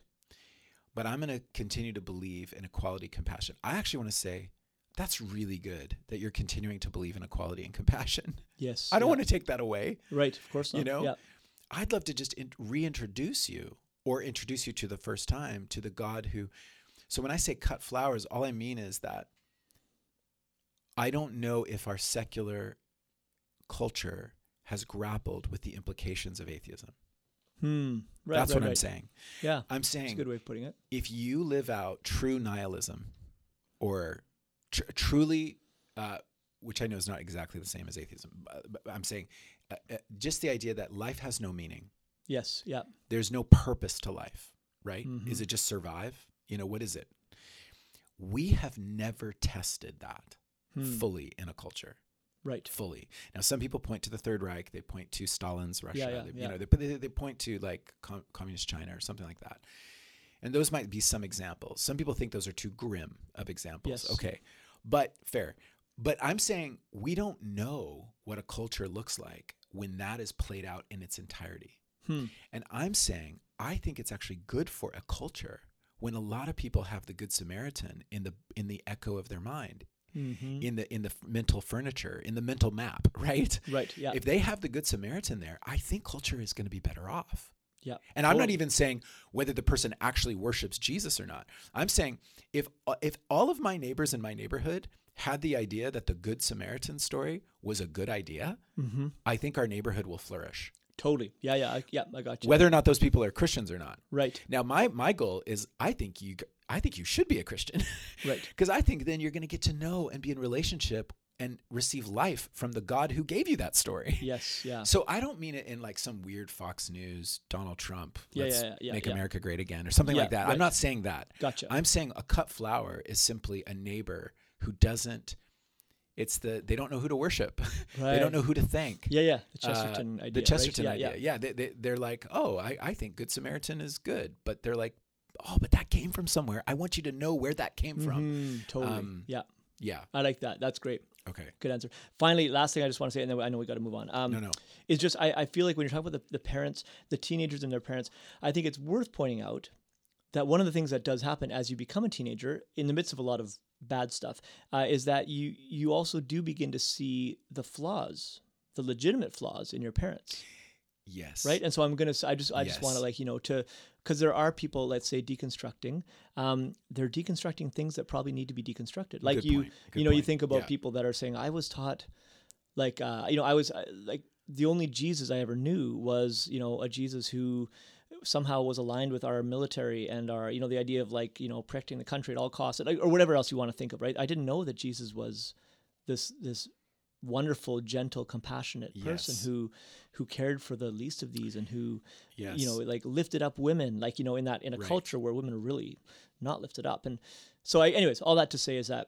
but I'm going to continue to believe in equality, compassion. I actually want to say that's really good that you're continuing to believe in equality and compassion. Yes. I don't yeah. want to take that away. Right. Of course not. You know? Yeah. I'd love to just in- reintroduce you or introduce you to the first time to the God who. So when I say cut flowers, all I mean is that I don't know if our secular culture has grappled with the implications of atheism. Hmm. Right. That's right, what I'm saying. Yeah. I'm saying That's a good way of putting it. if you live out true nihilism or tr- truly, uh, which I know is not exactly the same as atheism, but, but I'm saying uh, uh, just the idea that life has no meaning, Yes. Yeah. there's no purpose to life, right? Mhm. Is it just survive? You know, what is it? We have never tested that Hmm. fully in a culture. Right. Fully. Now, some people point to the Third Reich. They point to Stalin's Russia. Yeah, yeah, they, yeah. You know, they, they, they point to like com- communist China or something like that. And those might be some examples. Some people think those are too grim of examples. Yes. Okay, but fair. But I'm saying we don't know what a culture looks like when that is played out in its entirety. Hmm. And I'm saying I think it's actually good for a culture when a lot of people have the good Samaritan in the in the echo of their mind, hmm in the in the mental furniture, in the mental map, right? Right. Yeah. If they have the good Samaritan there, I think culture is going to be better off. Yeah. And I'm not even saying whether the person actually worships Jesus or not. I'm saying if uh, if all of my neighbors in my neighborhood had the idea that the good Samaritan story was a good idea, Mm-hmm. I think our neighborhood will flourish. Totally. Yeah. Yeah. I, yeah. I got you. Whether or not those people are Christians or not. right. Now, my my goal is I think you I think you should be a Christian. Right. Because I think then you're going to get to know and be in relationship and receive life from the God who gave you that story. Yes. Yeah. So I don't mean it in like some weird Fox News, Donald Trump, Yeah, let's yeah, yeah, make. America great again or something like that. right. I'm not saying that. Gotcha. I'm saying a cut flower is simply a neighbor who doesn't it's the they don't know who to worship. they don't know who to thank. yeah. Yeah. The Uh, Chesterton idea. the Chesterton right? idea. Yeah. Yeah, they, they, they're like, oh, I, I think Good Samaritan is good. But they're like, oh, but that came from somewhere. I want you to know where that came from. Mhm, totally. Um, yeah. Yeah. I like that. That's great. Okay. Good answer. Finally, last thing I just want to say, and then I know we got to move on. Um, No, no. It's just I, I feel like when you're talking about the, the parents, the teenagers and their parents, I think it's worth pointing out that one of the things that does happen as you become a teenager, in the midst of a lot of bad stuff, uh, is that you you also do begin to see the flaws, the legitimate flaws in your parents, Yes. right? And so I'm gonna, I just I just want to like you know to because there are people, let's say deconstructing, um, they're deconstructing things that probably need to be deconstructed. Like Good you, point. You know, you think about Yeah. people that are saying, I was taught, like, uh, you know, I was uh, like the only Jesus I ever knew was, you know, a Jesus who somehow was aligned with our military and our, you know, the idea of like, you know, protecting the country at all costs, or whatever else you want to think of, right? I didn't know that Jesus was this this wonderful, gentle, compassionate person Yes. who who cared for the least of these and who Yes. you know like lifted up women like you know in that in a Right. culture where women are really not lifted up and so I, anyways all that to say is that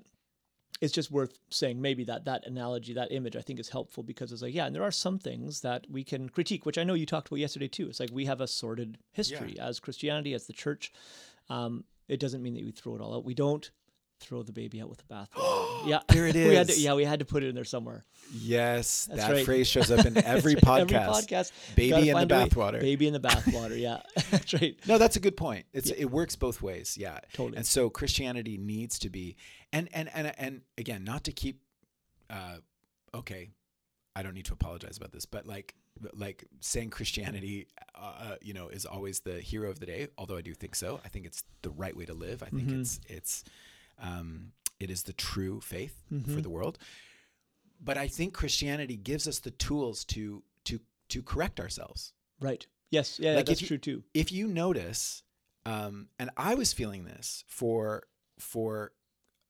it's just worth saying maybe that that analogy that image i think is helpful because it's like yeah and there are some things that we can critique which i know you talked about yesterday too it's like we have a sordid history as christianity as the church um, it doesn't mean that we throw it all out we don't throw the baby out with the bathwater yeah There it we had to, yeah we had to put it in there somewhere Yes. That's that right. phrase shows up in every podcast. every podcast Baby in the find a way- bathwater. baby in the bathwater yeah that's right No, that's a good point. It's it works both ways. Yeah. Totally. And so Christianity needs to be and and and and again, not to keep uh okay, I don't need to apologize about this, but like like saying Christianity uh, you know is always the hero of the day, although I do think so. I think it's the right way to live. I think Mhm. it's it's um it is the true faith for Mhm. the world. But I think Christianity gives us the tools to to to correct ourselves Right. Yes. Yeah, Like, that's you- true too. if you notice, um, and I was feeling this for for,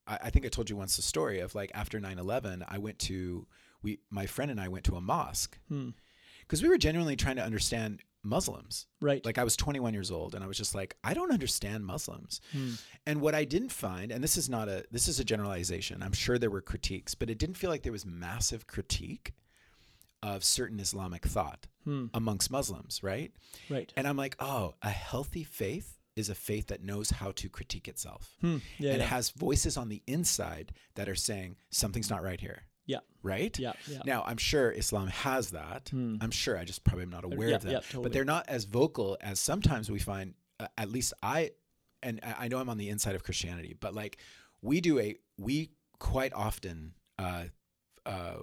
I, I think I told you once the story of like after 9-11, I went to we my friend and I went to a mosque Hmm. because we were genuinely trying to understand Muslims. Right. Like I was 21 years old and I was just like, I don't understand Muslims. Hmm. And what I didn't find, and this is not a this is a generalization. I'm sure there were critiques, but it didn't feel like there was massive critique of certain Islamic thought Hmm. amongst Muslims, right? Right. And I'm like, oh, a healthy faith is a faith that knows how to critique itself Hmm. Yeah. and yeah. has voices on the inside that are saying something's not right here. Yeah. Right? Yeah. Yeah. Now, I'm sure Islam has that. Hmm. I'm sure. I just probably am not aware yeah, of that. yeah, totally. But they're not as vocal as sometimes we find, uh, at least I and I I know I'm on the inside of Christianity, but like we do a we quite often uh, uh,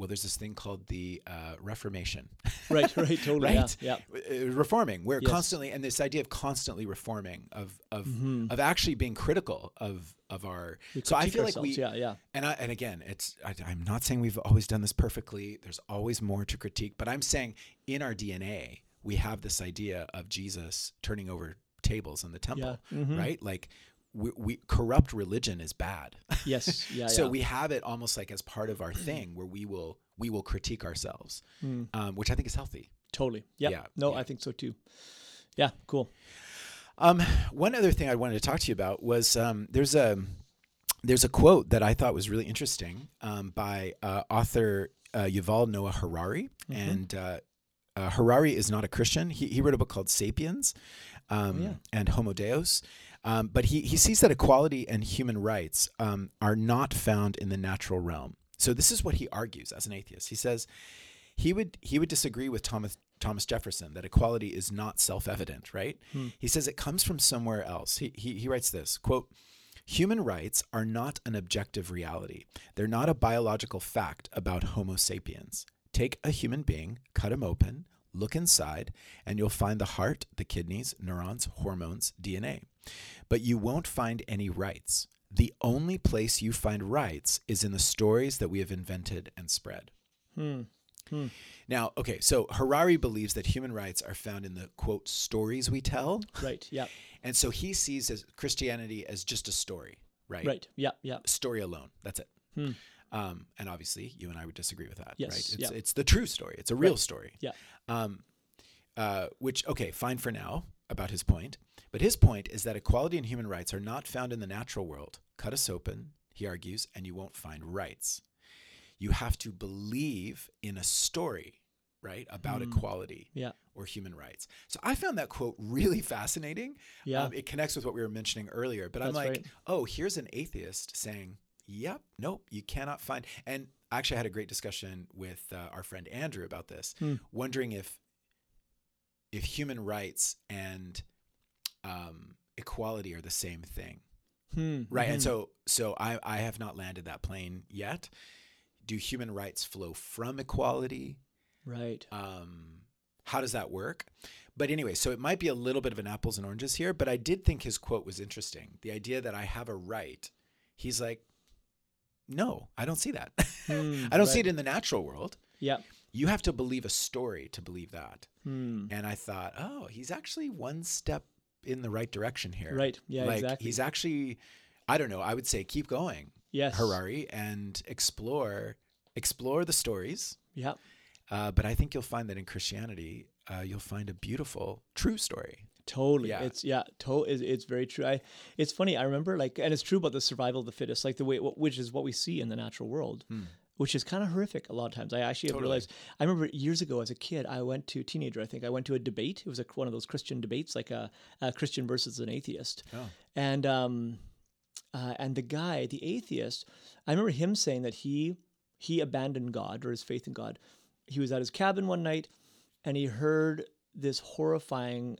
well, there's this thing called the uh, Reformation. right, right, totally. right? Yeah. Uh, reforming. We're Yes. constantly, and this idea of constantly reforming, of of Mhm. of actually being critical of of our. We so I feel like we, yeah, yeah. and I, and again, it's I, I'm not saying we've always done this perfectly. There's always more to critique, but I'm saying in our DNA we have this idea of Jesus turning over tables in the temple, Yeah. Mhm. right? Like we, we corrupt religion is bad. Yes, yeah, so yeah. we have it almost like as part of our thing where we will we will critique ourselves, Mm. um, which I think is healthy. Totally. Yep. Yeah, No, yeah. I think so too. Yeah, cool. Um, one other thing I wanted to talk to you about was um, there's a there's a quote that I thought was really interesting um, by uh, author uh, Yuval Noah Harari, and uh, uh, Harari is not a Christian. He, he wrote a book called *Sapiens* um, yeah. and *Homo Deus*, um, but he he sees that equality and human rights um, are not found in the natural realm. So this is what he argues as an atheist. He says he would he would disagree with Thomas Thomas Jefferson that equality is not self-evident, right? He says it comes from somewhere else. He, he he writes this, quote, Human rights are not an objective reality. They're not a biological fact about Homo sapiens. Take a human being, cut him open, look inside, and you'll find the heart, the kidneys, neurons, hormones, DNA. But you won't find any rights. The only place you find rights is in the stories that we have invented and spread. Hmm. Hmm. Now, okay, so Harari believes that human rights are found in the quote stories we tell. Right. Yeah. And so he sees as Christianity as just a story, right? Right. Yeah. Yeah. Story alone. That's it. Hmm. Um, and obviously, you and I would disagree with that, Yes, right? It's, yeah. it's the true story. It's a real story. Yeah. Um, uh, which, okay, fine for now about his point. But his point is that equality and human rights are not found in the natural world. Cut us open, he argues, and you won't find rights. You have to believe in a story, right, about Hmm. equality Yeah. or human rights. So I found that quote really fascinating. Yeah. Um, it connects with what we were mentioning earlier. But I'm like, right. oh, here's an atheist saying, yep, nope, you cannot find. And actually, I actually had a great discussion with uh, our friend Andrew about this, Hmm. wondering if if human rights and um, equality are the same thing, Hmm. right? And Mhm. so, so I I have not landed that plane yet. Do human rights flow from equality? Right. um, how does that work? But anyway, so it might be a little bit of an apples and oranges here, but I did think his quote was interesting. The idea that I have a right. He's like, no, I don't see that. Hmm. I don't see it in the natural world. Yeah. You have to believe a story to believe that. Hmm. And I thought, oh, he's actually one step in the right direction here. Right. Yeah. like exactly. he's actually, I don't know, I would say keep going, yes. Harari, and explore explore the stories Yeah. uh, but I think you'll find that in Christianity, uh, you'll find a beautiful, true story. Totally. Yeah. It's yeah. To- it's, it's very true. I. It's funny. I remember like, and it's true about the survival of the fittest, like the way, which is what we see in the natural world, which is kind of horrific a lot of times. I actually have Hmm. Totally. realized. I remember years ago as a kid, I went to teenager. I think I went to a debate. It was like one of those Christian debates, like a, a Christian versus an atheist. Oh. And um, uh, and the guy, the atheist, I remember him saying that he he abandoned God or his faith in God. He was at his cabin one night, and he heard this horrifying.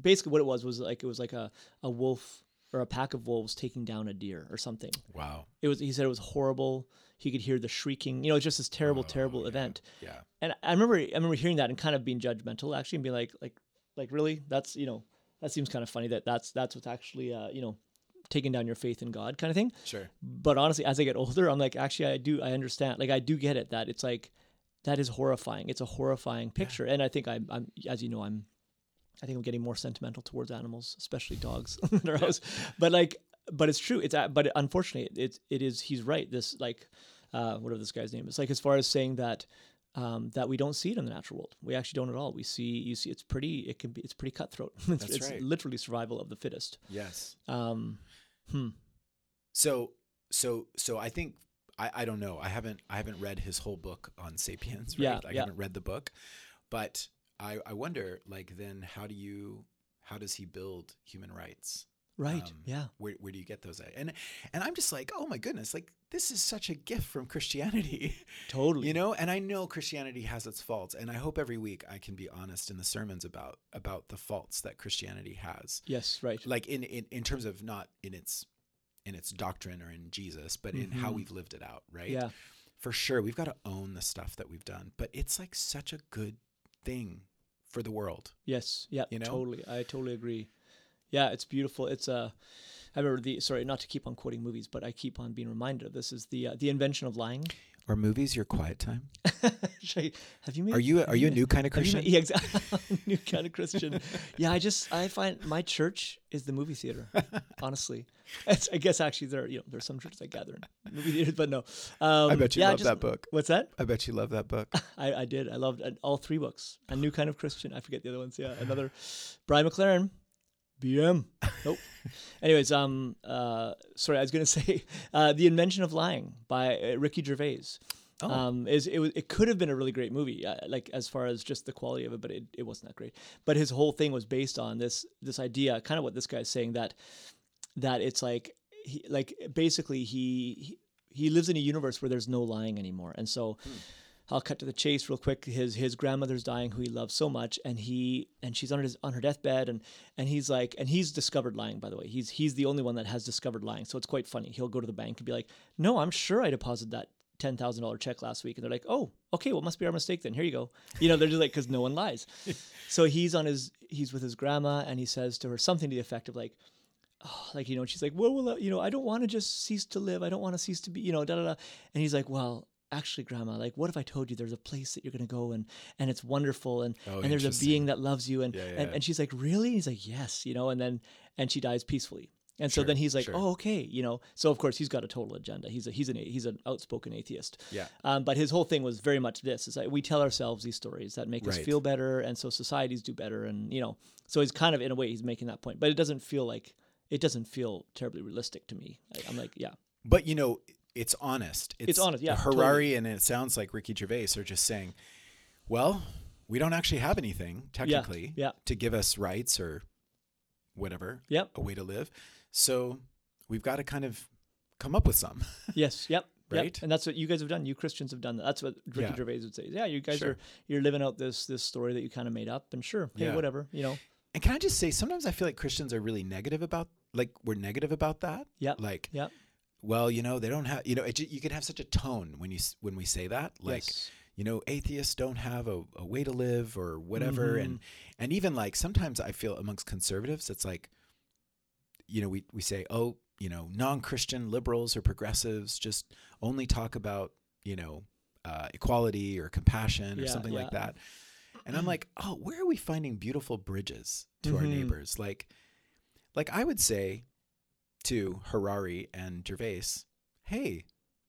Basically, what it was was like it was like a a wolf or a pack of wolves taking down a deer or something. Wow. It was. He said it was horrible. He could hear the shrieking. You know, just this terrible, terrible event. Yeah. And I remember, I remember hearing that and kind of being judgmental, actually, and being like, like, like, really? That's you know, that seems kind of funny that that's that's what's actually, uh, you know, taking down your faith in God, kind of thing. Sure. But honestly, as I get older, I'm like, actually, I do, I understand. Like, I do get it that it's like that is horrifying. It's a horrifying picture, and I think I'm, I'm, as you know, I'm, I think I'm getting more sentimental towards animals, especially dogs. But like, but it's true. It's, but unfortunately, it's, it is. He's right. This like, uh, whatever this guy's name is, like, as far as saying that. Um, that we don't see it in the natural world. We actually don't at all. We see, you see, it's pretty. It can be. It's pretty cutthroat. it's, That's it's right. literally survival of the fittest. Yes. Um, hmm. So, so, so I think I, I don't know. I haven't I haven't read his whole book on sapiens. Right? Yeah, I yeah. haven't read the book, but I I wonder like then how do you how does he build human rights? Right. Um, yeah. Where, where do you get those at? And and I'm just like, oh my goodness, like this is such a gift from Christianity, Totally. you know. And I know Christianity has its faults, and I hope every week I can be honest in the sermons about about the faults that Christianity has, Yes. Right. like in in, in terms of not in its in its doctrine or in Jesus, but in how Mhm. we've lived it out, right? Yeah. For sure, we've got to own the stuff that we've done, but it's like such a good thing for the world. Yes. Yeah. You know? Totally. I totally agree. Yeah, it's beautiful. It's uh, I remember the sorry, not to keep on quoting movies, but I keep on being reminded of this is the uh, the invention of lying. Are movies your quiet time? Have you made? Are you a, are you a new kind of Christian? made- yeah, exactly. new kind of Christian. Yeah, I just I find my church is the movie theater. Honestly, it's, I guess actually there you know there's some churches I gather in movie theaters, but no. Um, I bet you yeah, love just- that book. What's that? I bet you love that book. I, I did. I loved uh, all three books. A new kind of Christian. I forget the other ones. Yeah, another. Brian McLaren. BM. Nope. Anyways, um, uh, sorry, I was gonna say, uh, the invention of lying by uh, Ricky Gervais. Oh. Um, is it, was, it could have been a really great movie, uh, like as far as just the quality of it, but it, it wasn't that great. But his whole thing was based on this this idea, kind of what this guy's saying that that it's like he like basically he he, he lives in a universe where there's no lying anymore, and so. I'll cut to the chase real quick. His his grandmother's dying, who he loves so much, and he and she's on his on her deathbed, and and he's like, and he's discovered lying. By the way, he's he's the only one that has discovered lying. So it's quite funny. He'll go to the bank and be like, "No, I'm sure I deposited that ten thousand dollar check last week," and they're like, "Oh, okay, well, must be our mistake then. Here you go." You know, they're just like, because no one lies. so he's on his he's with his grandma, and he says to her something to the effect of like, oh, like you know, and she's like, well, well, uh, you know, I don't want to just cease to live. I don't want to cease to be, you know, da da da. And he's like, well, actually, grandma, like, what if I told you there's a place that you're gonna go and and it's wonderful and Oh, and there's a being that loves you and Yeah, and, yeah. and she's like, really? He's like, yes, you know, and then and she dies peacefully. And so then he's like, sure. oh, okay, you know. So of course he's got a total agenda. He's a, he's an he's an outspoken atheist. Yeah. Um, but his whole thing was very much this: is that we tell ourselves these stories that make us feel better, and so societies do better, and you know. So he's kind of in a way he's making that point, but it doesn't feel like it doesn't feel terribly realistic to me. I, I'm like, yeah, But you know, it's honest. It's, honest, yeah, Harari totally. and it sounds like Ricky Gervais are just saying, well, we don't actually have anything technically yeah. to give us rights or whatever, Yep. a way to live. So we've got to kind of come up with some. yes, yep. Yep. And that's what you guys have done. You Christians have done that. That's what Ricky Yeah. Gervais would say. Yeah, you guys Sure. are you're living out this this story that you kind of made up, and sure, hey, Yeah. whatever, you know. And can I just say, sometimes I feel like Christians are really negative about, like, we're negative about that. Yeah. Like, Yeah. Well, you know, they don't have, you know, it, you can have such a tone when you when we say that, like, yes. you know, atheists don't have a, a way to live or whatever, and Mm-hmm. and even like sometimes I feel amongst conservatives, it's like, you know, we we say, oh, you know, non-Christian liberals or progressives just only talk about, you know, uh, equality or compassion or Yeah, something like that, and I'm like, oh, where are we finding beautiful bridges to our Mhm. neighbors? Like, like I would say to Harari and Gervais, hey,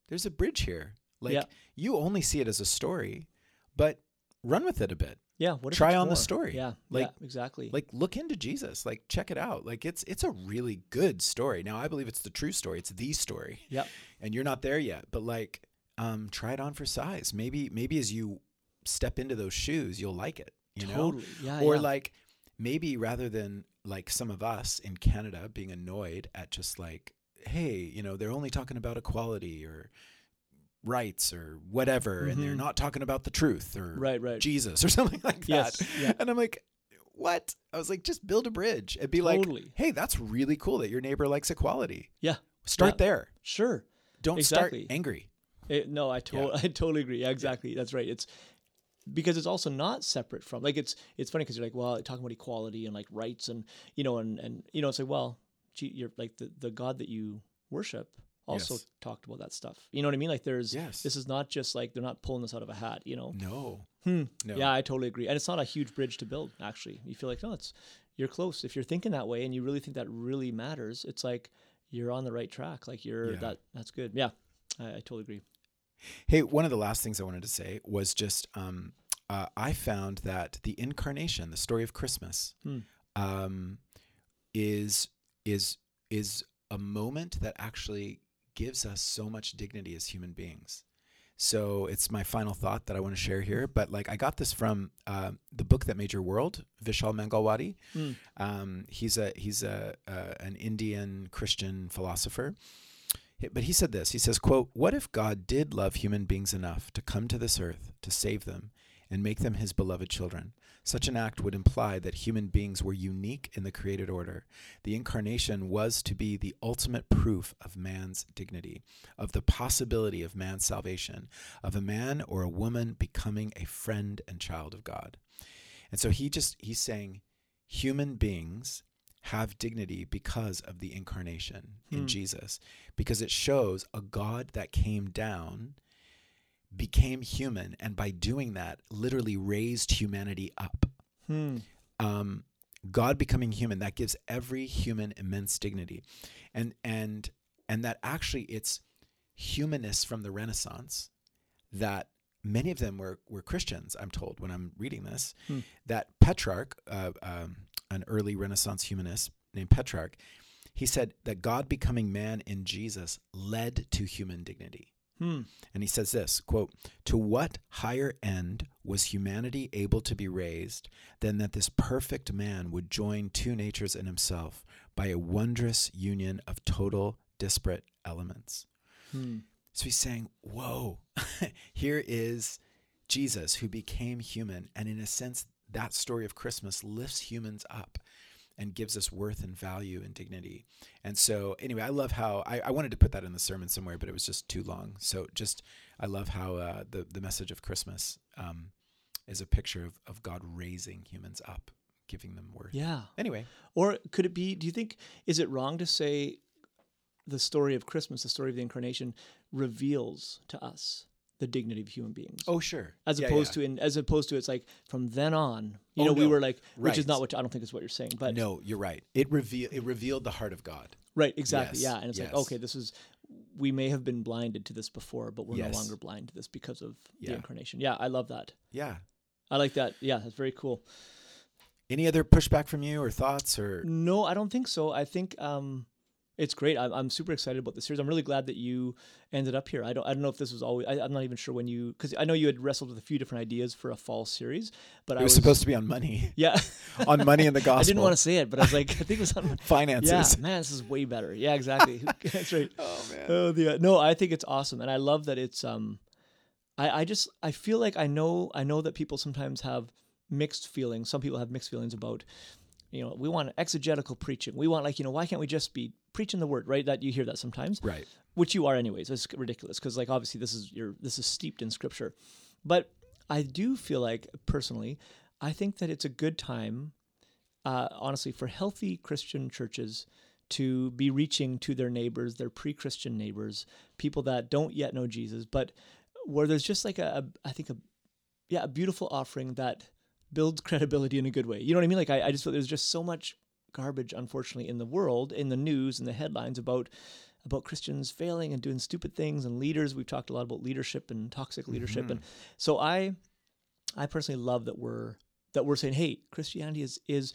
there's a bridge here. Like Yeah. you only see it as a story, but run with it a bit. Yeah. What Try on the story. Yeah. Like- yeah. Exactly. Like look into Jesus. Like check it out. Like it's it's a really good story. Now I believe it's the true story. It's the story. Yep. And you're not there yet, but like um try it on for size. Maybe maybe as you step into those shoes, you'll like it, you know? Yeah. or yeah. like maybe rather than like some of us in Canada being annoyed at just like, hey, you know, they're only talking about equality or rights or whatever, and they're Mhm. not talking about the truth or right. Right. Jesus or something like that. Yeah. And I'm like, what? I was like, just build a bridge and be Totally. like, hey, that's really cool that your neighbor likes equality. Yeah. Start Yeah. there. Sure. Don't Exactly. start angry. It, no, I to- Yeah. I totally agree. Yeah, exactly. That's right. It's because it's also not separate from like it's it's funny because you're like well talking about equality and like rights and you know and and you know it's like well gee, you're like the the God that you worship also Yes. talked about that stuff. You know what I mean? Like there's Yes. this is not just like they're not pulling this out of a hat. You know? No. Hmm. No. Yeah, I totally agree. And it's not a huge bridge to build. Actually, you feel like no, it's you're close. If you're thinking that way and you really think that really matters, it's like you're on the right track. Like you're Yeah. that. That's good. Yeah, I, I totally agree. Hey, one of the last things I wanted to say was just um, uh, I found that the incarnation, the story of Christmas, Hmm. um, is is is a moment that actually gives us so much dignity as human beings. So it's my final thought that I want to share here. But like I got this from uh, the book that made your world, Vishal Mangalwadi. Mm. Um, he's a he's a uh, an Indian Christian philosopher. But he said this. He says, "quote What if God did love human beings enough to come to this earth to save them and make them His beloved children? Such an act would imply that human beings were unique in the created order. The incarnation was to be the ultimate proof of man's dignity, of the possibility of man's salvation, of a man or a woman becoming a friend and child of God. And so he just, he's saying human beings have dignity because of the incarnation in Hmm. Jesus, because it shows a God that came down became human and by doing that literally raised humanity up Hmm. um, god becoming human that gives every human immense dignity and and and that actually it's humanists from the renaissance that many of them were were christians i'm told when i'm reading this Hmm. that petrarch uh, um, an early renaissance humanist named petrarch he said that god becoming man in jesus led to human dignity Hmm. and he says this quote, To what higher end was humanity able to be raised than that this perfect man would join two natures in himself by a wondrous union of total disparate elements? Hmm. So he's saying, Whoa, here is Jesus who became human. And in a sense, that story of Christmas lifts humans up and gives us worth and value and dignity. And so, anyway, I love how I, I wanted to put that in the sermon somewhere, but it was just too long. So, just I love how uh, the the message of Christmas um, is a picture of, of God raising humans up, giving them worth. Yeah. Anyway, Or could it be? Do you think is it wrong to say the story of Christmas, the story of the incarnation, reveals to us the dignity of human beings? oh sure, as Yeah, opposed yeah. to in as opposed to it's like from then on, you Oh, know, we were like, which is not what I don't think is what you're saying, but no, you're right. It reveal it revealed the heart of God. right, exactly, Yes, yeah, and it's like, okay, this is we may have been blinded to this before, but we're Yes. no longer blind to this because of the incarnation. Yeah, I love that. Yeah. I like that. Yeah, that's very cool. Any other pushback from you or thoughts or No, I don't think so. I think um, it's great. I'm, I'm super excited about the series. I'm really glad that you ended up here. I don't I don't know if this was always. I, I'm not even sure when you because I know you had wrestled with a few different ideas for a fall series, but it I was supposed to be on money, Yeah, on money in the gospel. I didn't want to say it, but I was like, I think it was on. finances. Yeah, man, this is way better. Yeah, exactly. That's right. Oh man. Oh, the, no, I think it's awesome, and I love that it's. Um, I I just I feel like I know I know that people sometimes have mixed feelings. Some people have mixed feelings about, you know, we want exegetical preaching. We want like you know why can't we just be preaching the word right? That you hear that sometimes, Right. which you are anyways. It's ridiculous because like obviously this is your this is steeped in scripture, but I do feel like personally, I think that it's a good time, uh, honestly, for healthy Christian churches to be reaching to their neighbors, their pre-Christian neighbors, people that don't yet know Jesus, but where there's just like a, a I think a yeah a beautiful offering that builds credibility in a good way. You know what I mean? Like I, I just feel there's just so much garbage, unfortunately, in the world, in the news, in the headlines about about Christians failing and doing stupid things and leaders. We've talked a lot about leadership and toxic leadership, and so I, I personally love that we're that we're saying, hey, Christianity is is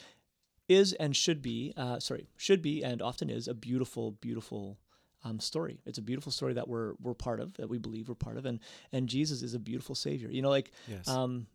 is and should be, uh, sorry, should be and often is a beautiful, beautiful um, story. It's a beautiful story that we're we're part of, that we believe we're part of, and and Jesus is a beautiful Savior. You know, like Yes. um,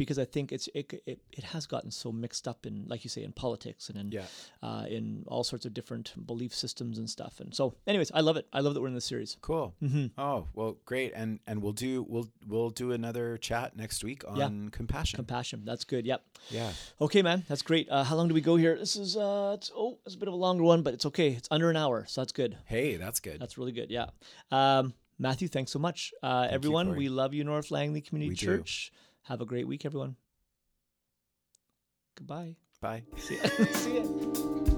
because I think it's it, it it has gotten so mixed up in, like you say, in politics and in Yeah. uh, in all sorts of different belief systems and stuff. And so, anyways, I love it. I love that we're in this series. Cool. Mm-hmm. Oh well, great. And and we'll do we'll we'll do another chat next week on Yeah. compassion. Compassion. That's good. Yep. yeah. Okay, man. That's great. Uh, how long do we go here? This is uh, it's, oh, it's a bit of a longer one, but it's okay. It's under an hour, so that's good. Hey, that's good. That's really good. Yeah. Um, Matthew, thanks so much. Uh, you, everyone, Corey. we love you, North Langley Community We do. Have a great week, everyone. Goodbye. Bye. See ya. See ya.